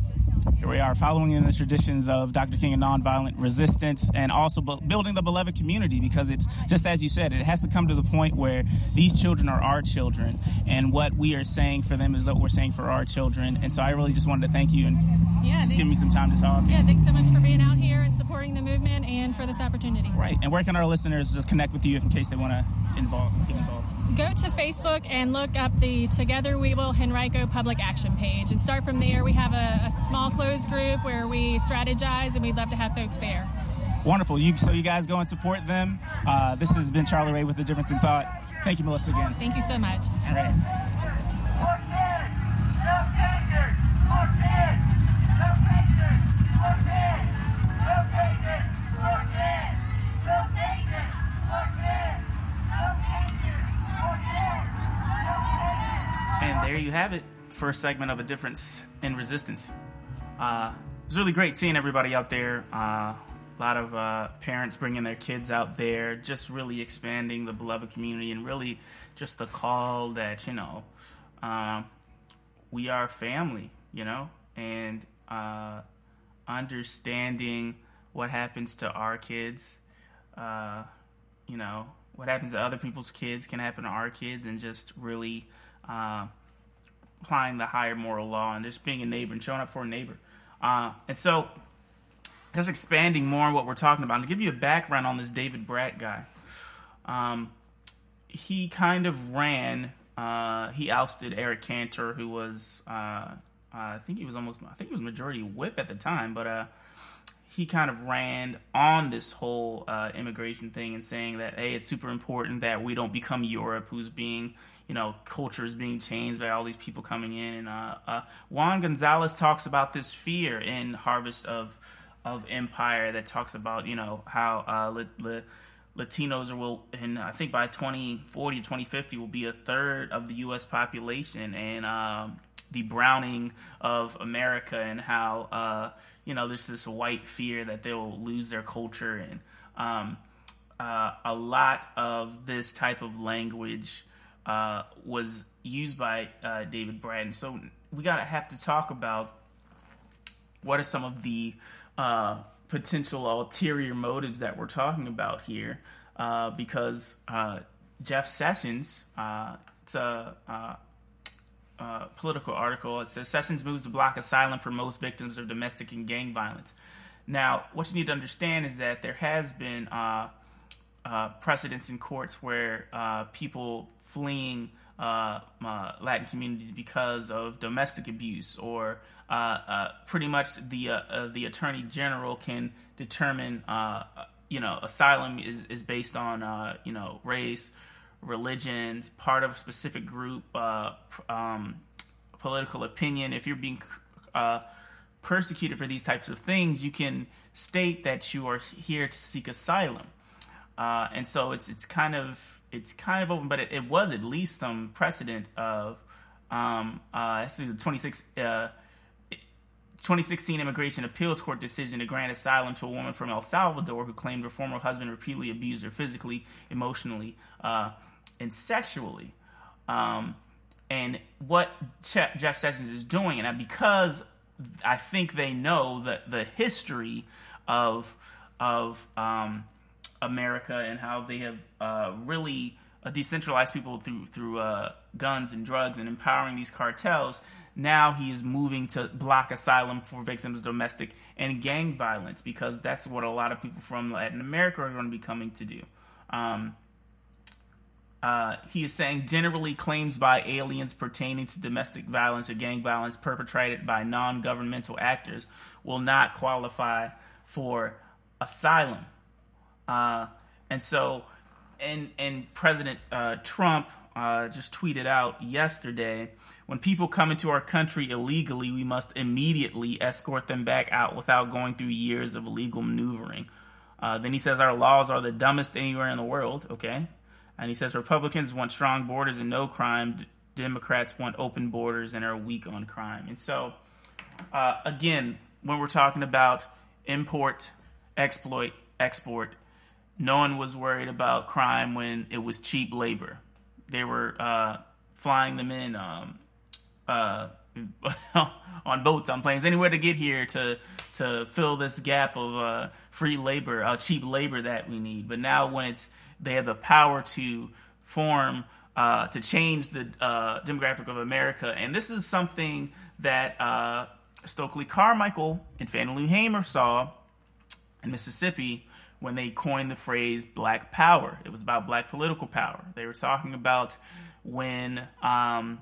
We are, following in the traditions of Dr. King and nonviolent resistance, and also building the beloved community. Because it's just as you said, it has to come to the point where these children are our children, and what we are saying for them is what we're saying for our children. And so, I really just wanted to thank you and Yeah, just give me some time to talk. Yeah, thanks so much for being out here and supporting the movement and for this opportunity. Right, and where can our listeners just connect with you if in case they want to involve get involved? Go to Facebook and look up the Together We Will Henrico public action page and start from there. We have a, a small closed group where we strategize and we'd love to have folks there. Wonderful. You so you guys go and support them. Uh, this has been Charlie Ray with the Difference in Thought. Thank you, Melissa, again. Thank you so much. All right. And there you have it. First segment of a difference in resistance. Uh, it was really great seeing everybody out there. Uh, a lot of uh, parents bringing their kids out there, just really expanding the beloved community, and really just the call that you know um, we are family, you know, and uh, understanding what happens to our kids. Uh, you know, what happens to other people's kids can happen to our kids, and just really uh, applying the higher moral law and just being a neighbor and showing up for a neighbor. Uh, and so, just expanding more on what we're talking about. To give you a background on this David Brat guy, um, he kind of ran. Uh, he ousted Eric Cantor, who was, uh, I think he was almost, I think he was majority whip at the time, but uh, he kind of ran on this whole uh, immigration thing and saying that hey, it's super important that we don't become Europe, who's being you know culture is being changed by all these people coming in. And uh, uh, Juan Gonzalez talks about this fear in Harvest of of Empire that talks about you know how uh, li- li- Latinos will, and I think by 2040, 2050, will be a third of the U.S. population, and um, the browning of America, and how uh, you know there's this white fear that they will lose their culture, and um, uh, a lot of this type of language uh, was used by uh, David Bratton. So we gotta have to talk about what are some of the uh, potential ulterior motives that we're talking about here, uh, because uh, Jeff Sessions, uh, it's a, uh, uh, political article. It says Sessions moves to block asylum for most victims of domestic and gang violence. Now, what you need to understand is that there has been precedents in courts where people fleeing uh, uh, Latin communities because of domestic abuse, or uh, uh pretty much the uh, uh, the attorney general can determine, you know, asylum is, is based on you know race, religion, part of a specific group, um, political opinion. If you're being persecuted for these types of things, you can state that you are here to seek asylum. Uh, and so it's it's kind of it's kind of open, but it, it was at least some precedent of um, uh, the 26, uh, 2016 Immigration Appeals Court decision to grant asylum to a woman from El Salvador who claimed her former husband repeatedly abused her physically, emotionally, uh, and sexually. Um, and what Jeff Sessions is doing, and because I think they know that the history of of um, America and how they have uh, really uh, decentralized people through through uh, guns and drugs and empowering these cartels. Now he is moving to block asylum for victims of domestic and gang violence because that's what a lot of people from Latin America are going to be coming to do. Um, uh, he is saying generally claims by aliens pertaining to domestic violence or gang violence perpetrated by non governmental actors will not qualify for asylum. Uh, and so, and and President uh, Trump uh, just tweeted out yesterday: when people come into our country illegally, we must immediately escort them back out without going through years of illegal maneuvering. Uh, then he says our laws are the dumbest anywhere in the world. Okay, and he says Republicans want strong borders and no crime. Democrats want open borders and are weak on crime. And so, uh, again, when we're talking about import, exploit, export, no one was worried about crime when it was cheap labor. They were uh, flying them in um, uh, on boats, on planes, anywhere to get here to to fill this gap of uh, free labor, uh, cheap labor that we need. But now, when it's they have the power to form uh, to change the uh, demographic of America, and this is something that Stokely Carmichael and Fannie Lou Hamer saw in Mississippi when they coined the phrase black power. It was about black political power. They were talking about when um,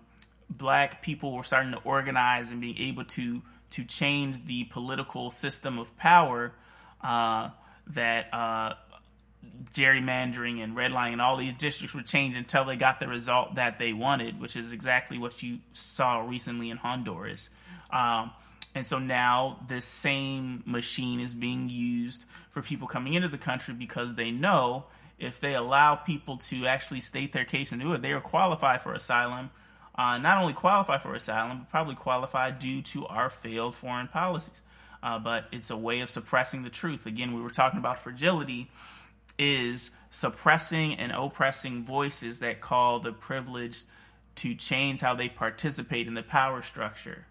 black people were starting to organize and being able to to change the political system of power uh, that uh, gerrymandering and redlining and all these districts would change until they got the result that they wanted, which is exactly what you saw recently in Honduras. Um, and so now this same machine is being used for people coming into the country because they know if they allow people to actually state their case and do it, they are qualified for asylum. Uh, not only qualify for asylum, but probably qualify due to our failed foreign policies. Uh, but it's a way of suppressing the truth. Again, we were talking about fragility is suppressing and oppressing voices that call the privileged to change how they participate in the power structure.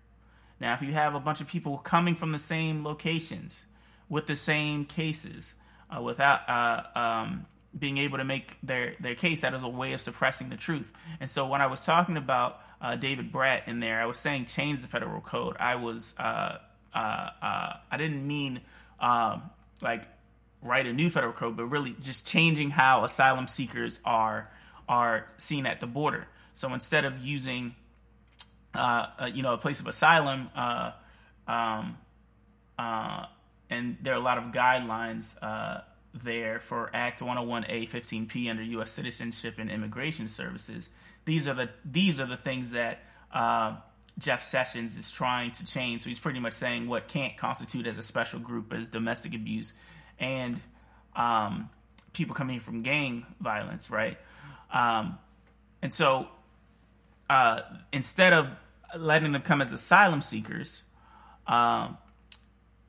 Now, if you have a bunch of people coming from the same locations with the same cases uh, without uh, um, being able to make their, their case, that is a way of suppressing the truth. And so, when I was talking about uh, David Brat in there, I was saying change the federal code. I was uh, uh, uh, I didn't mean um, like write a new federal code, but really just changing how asylum seekers are are seen at the border. So instead of using uh, uh, you know, a place of asylum, uh, um, uh, and there are a lot of guidelines uh, there for Act 101A 15P under U.S. Citizenship and Immigration Services. These are the these are the things that Jeff Sessions is trying to change. So he's pretty much saying what can't constitute as a special group as domestic abuse and um, people coming from gang violence, right? Um, and so instead of letting them come as asylum seekers, um,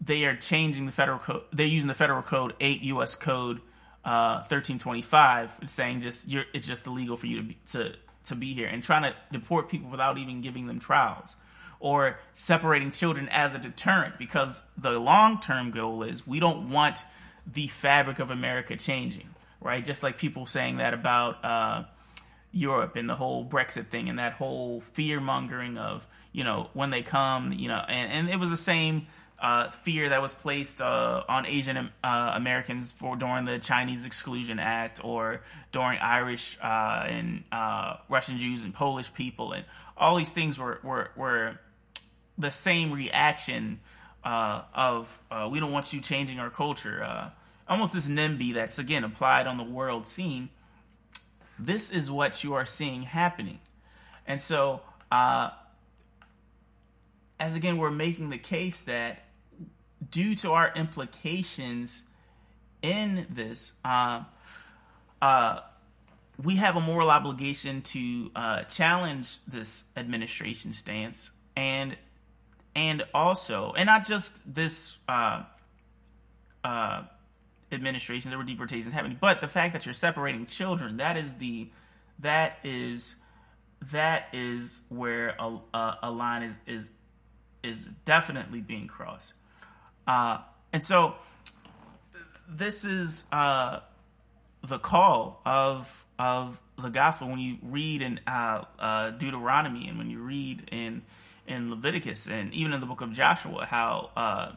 they are changing the federal code. They're using the federal code eight U.S. Code uh, thirteen twenty five, saying just it's just illegal for you to be, to to be here, and trying to deport people without even giving them trials, or separating children as a deterrent, because the long term goal is we don't want the fabric of America changing, right? Just like people saying that about. Uh, Europe and the whole Brexit thing and that whole fear mongering of you know when they come you know and, and it was the same uh, fear that was placed uh, on Asian uh, Americans for during the Chinese Exclusion Act or during Irish uh, and uh, Russian Jews and Polish people and all these things were were, were the same reaction uh, of we don't want you changing our culture almost this NIMBY that's again applied on the world scene this is what you are seeing happening. And so uh, as again we're making the case that due to our implications in this, uh, uh, we have a moral obligation to uh, challenge this administration stance and and also and not just this uh, uh, administration there were deportations happening. But the fact that you're separating children that is the that is that is where a, a, a line is is is definitely being crossed. Uh, and so this is uh, the call of of the gospel. When you read in uh, uh, Deuteronomy and when you read in in Leviticus and even in the book of Joshua how uh,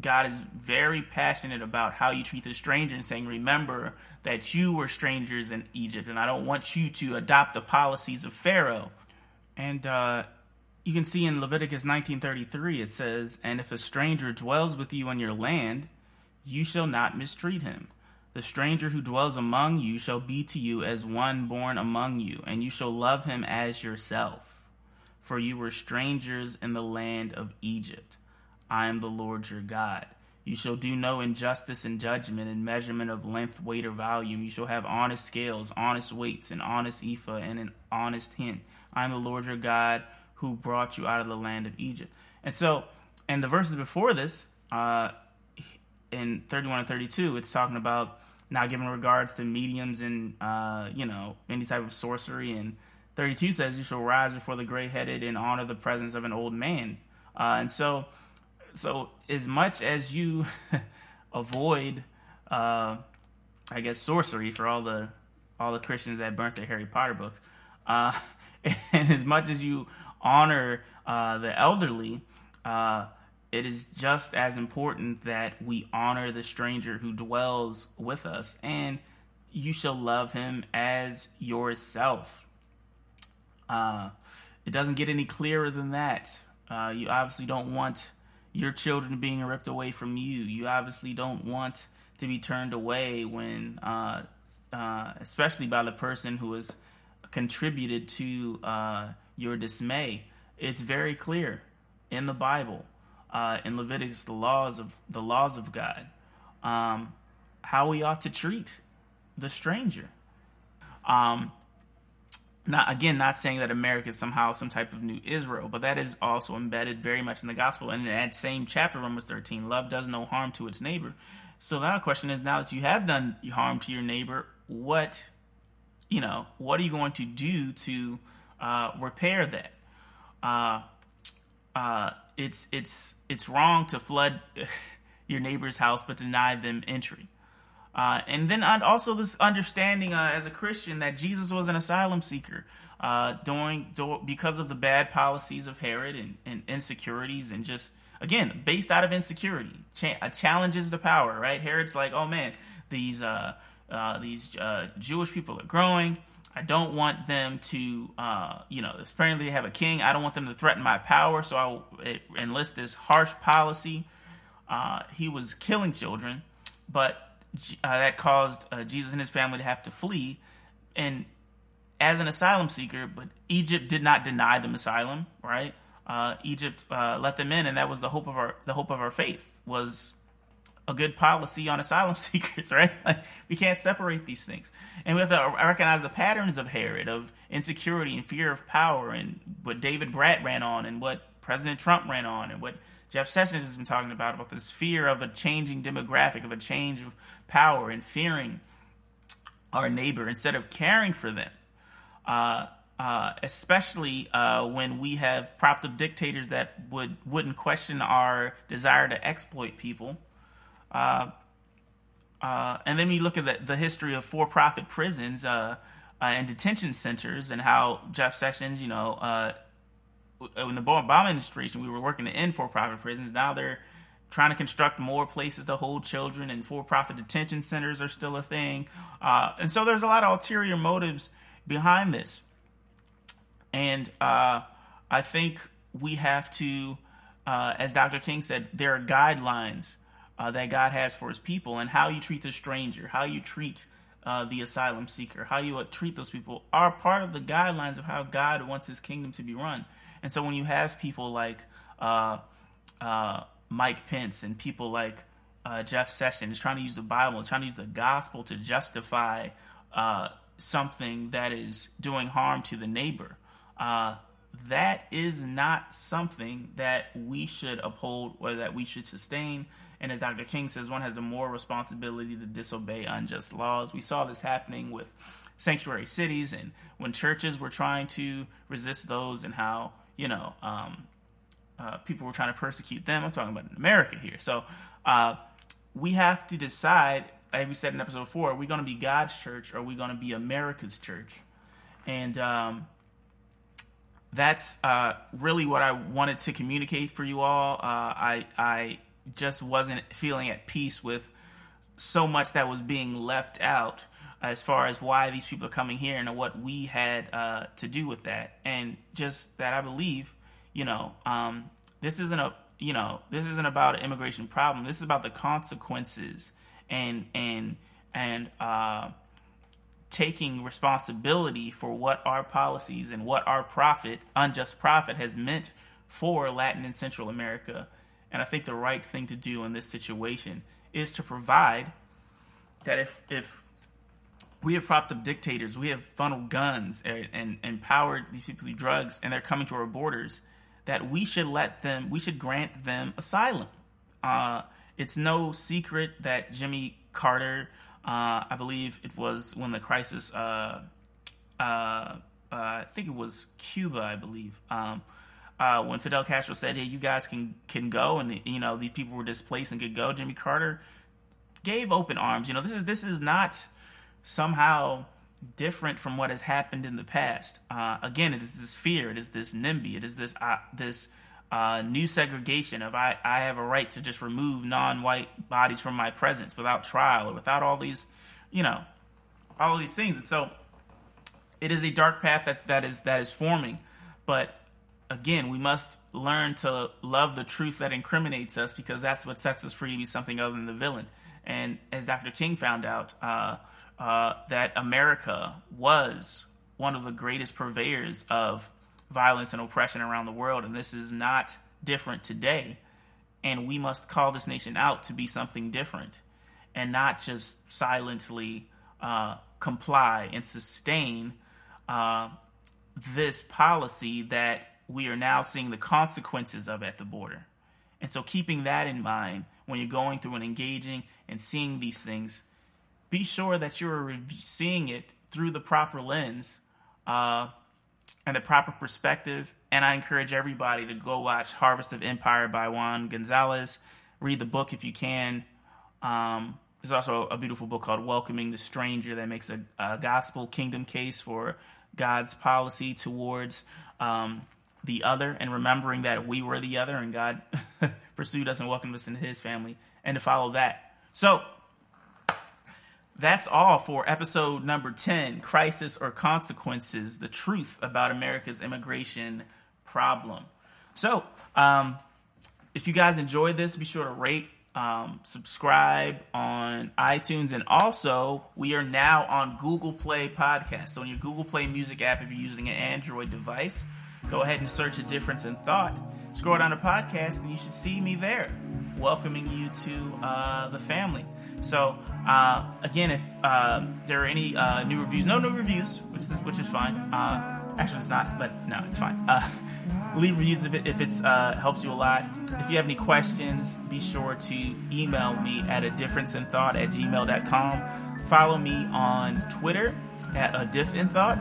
God is very passionate about how you treat the stranger and saying, Remember that you were strangers in Egypt, and I don't want you to adopt the policies of Pharaoh. And uh, you can see in Leviticus 19:33 it says, "And if a stranger dwells with you on your land, you shall not mistreat him. The stranger who dwells among you shall be to you as one born among you, and you shall love him as yourself. For you were strangers in the land of Egypt. I am the Lord your God." You shall do no injustice in judgment, in measurement of length, weight, or volume. You shall have honest scales, honest weights, an honest ephah, and an honest hin. I am the Lord your God who brought you out of the land of Egypt. And so, and the verses before this, uh, in 31 and 32, it's talking about not giving regards to mediums and, uh, you know, any type of sorcery. And 32 says, You shall rise before the gray headed and honor the presence of an old man. Uh, and so, so as much as you avoid, uh, I guess, sorcery for all the all the Christians that burnt their Harry Potter books, uh, and as much as you honor uh, the elderly, uh, it is just as important that we honor the stranger who dwells with us, and you shall love him as yourself. Uh, it doesn't get any clearer than that. Uh, you obviously don't want your children being ripped away from you. You obviously don't want to be turned away when, uh, uh, especially by the person who has contributed to your dismay. It's very clear in the Bible, uh, in Leviticus, the laws of the laws of God, um, how we ought to treat the stranger. Um, not again, not saying that America is somehow some type of new Israel, but that is also embedded very much in the gospel. And in that same chapter, Romans thirteen, love does no harm to its neighbor. So now the question is, now that you have done harm to your neighbor, what, you know, what are you going to do to uh, repair that. Uh, uh, it's it's it's wrong to flood your neighbor's house but deny them entry. Uh, and then also this understanding uh, as a Christian that Jesus was an asylum seeker uh, during, because of the bad policies of Herod and, and insecurities and just again based out of insecurity Ch- challenges the power right Herod's like oh man these these Jewish people are growing I don't want them to, uh, you know, apparently they have a king. I don't want them to threaten my power, so I'll enlist this harsh policy. uh, he was killing children, but uh, that caused uh, Jesus and his family to have to flee. And as an asylum seeker, but Egypt did not deny them asylum, right? Uh, Egypt uh, let them in, and that was the hope of our the hope of our faith was a good policy on asylum seekers, right? Like we can't separate these things, and we have to recognize the patterns of Herod, of insecurity and fear of power, and what David Brat ran on, and what President Trump ran on, and what Jeff Sessions has been talking about about this fear of a changing demographic, of a change of power, and fearing our neighbor instead of caring for them. Uh, uh, especially uh, when we have propped up dictators that would wouldn't question our desire to exploit people. Uh, uh and then we look at the, the history of for-profit prisons uh, and detention centers and how Jeff Sessions, you know, in the Obama administration, we were working end for-profit prisons. Now they're trying to construct more places to hold children, and for-profit detention centers are still a thing. and so there's a lot of ulterior motives behind this. And uh, I think we have to, uh, as Dr. King said, there are guidelines uh, that God has for his people, and how you treat the stranger, how you treat uh, the asylum seeker, how you treat those people are part of the guidelines of how God wants his kingdom to be run. And so when you have people like uh, uh, Mike Pence and people like Jeff Sessions trying to use the Bible, trying to use the gospel to justify something that is doing harm to the neighbor, uh, that is not something that we should uphold or that we should sustain. And as Dr. King says, one has a moral responsibility to disobey unjust laws. We saw this happening with sanctuary cities and when churches were trying to resist those and how, you know, um, uh, people were trying to persecute them. I'm talking about in America here. So uh, we have to decide, like we said in episode four, are we going to be God's church or are we going to be America's church? And um, that's uh, really what I wanted to communicate for you all. Uh, I I just wasn't feeling at peace with so much that was being left out as far as why these people are coming here and what we had uh, to do with that, and just that I believe, you know, um, this isn't a you know this isn't about an immigration problem. This is about the consequences and and and uh, taking responsibility for what our policies and what our profit, unjust profit, has meant for Latin and Central America. And I think the right thing to do in this situation is to provide that if if we have propped up dictators, we have funneled guns and, and empowered these people through drugs, and they're coming to our borders, that we should let them, we should grant them asylum. Uh, it's no secret that Jimmy Carter uh, I believe it was when the crisis, uh, uh, uh, I think it was Cuba, I believe, um, uh, when Fidel Castro said, "Hey, you guys can can go," and you know these people were displaced and could go. Jimmy Carter gave open arms. You know, this is this is not somehow different from what has happened in the past. Uh, again, it is this fear, it is this NIMBY, it is this uh, this uh, new segregation of I, I have a right to just remove non-white bodies from my presence without trial or without all these, you know, all these things. And so it is a dark path that, that is that is forming. But again, we must learn to love the truth that incriminates us because that's what sets us free to be something other than the villain. And as Dr. King found out, uh, uh, that America was one of the greatest purveyors of violence and oppression around the world, and this is not different today. And we must call this nation out to be something different and not just silently uh, comply and sustain uh, this policy that we are now seeing the consequences of at the border. And so, keeping that in mind when you're going through and engaging and seeing these things, be sure that you're seeing it through the proper lens uh, and the proper perspective. And I encourage everybody to go watch Harvest of Empire by Juan Gonzalez. Read the book if you can. Um, there's also a beautiful book called Welcoming the Stranger that makes a, a gospel kingdom case for God's policy towards um, the other and remembering that we were the other and God pursued us and welcomed us into his family and to follow that. So, that's all for episode number 10 Crisis or Consequences The Truth About America's Immigration Problem. So, um, if you guys enjoyed this, be sure to rate, um, subscribe on iTunes, and also we are now on Google Play Podcast. So, on your Google Play Music app, if you're using an Android device, go ahead and search a difference in thought. Scroll down to podcast, and you should see me there, welcoming you to uh, the family. So, uh, again, if uh, there are any uh, new reviews, no new reviews, which is which is fine. Uh, actually, it's not, but no, it's fine. Uh, leave reviews if it if helps you a lot. If you have any questions, be sure to email me at a difference in thought at gmail.com. Follow me on Twitter at a diff in thought,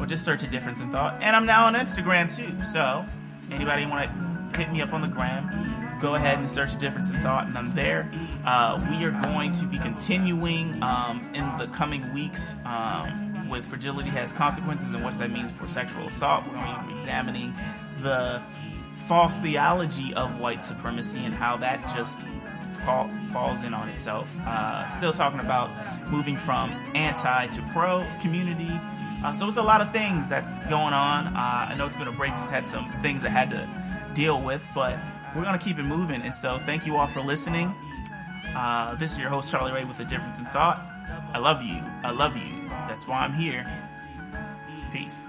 or just search a difference in thought. And I'm now on Instagram too. So anybody want to hit me up on the gram, go ahead and search a difference in thought, and I'm there. Uh, we are going to be continuing um, in the coming weeks. Um, with fragility has consequences and what that means for sexual assault. We're going to be examining the false theology of white supremacy and how that just fall, falls in on itself. Uh, still talking about moving from anti to pro community. Uh, so it's a lot of things that's going on. Uh, I know it's been a break, just had some things I had to deal with, but we're going to keep it moving. And so thank you all for listening. Uh, this is your host, Charlie Ray, with A Difference in Thought. I love you. I love you. That's why I'm here. Peace.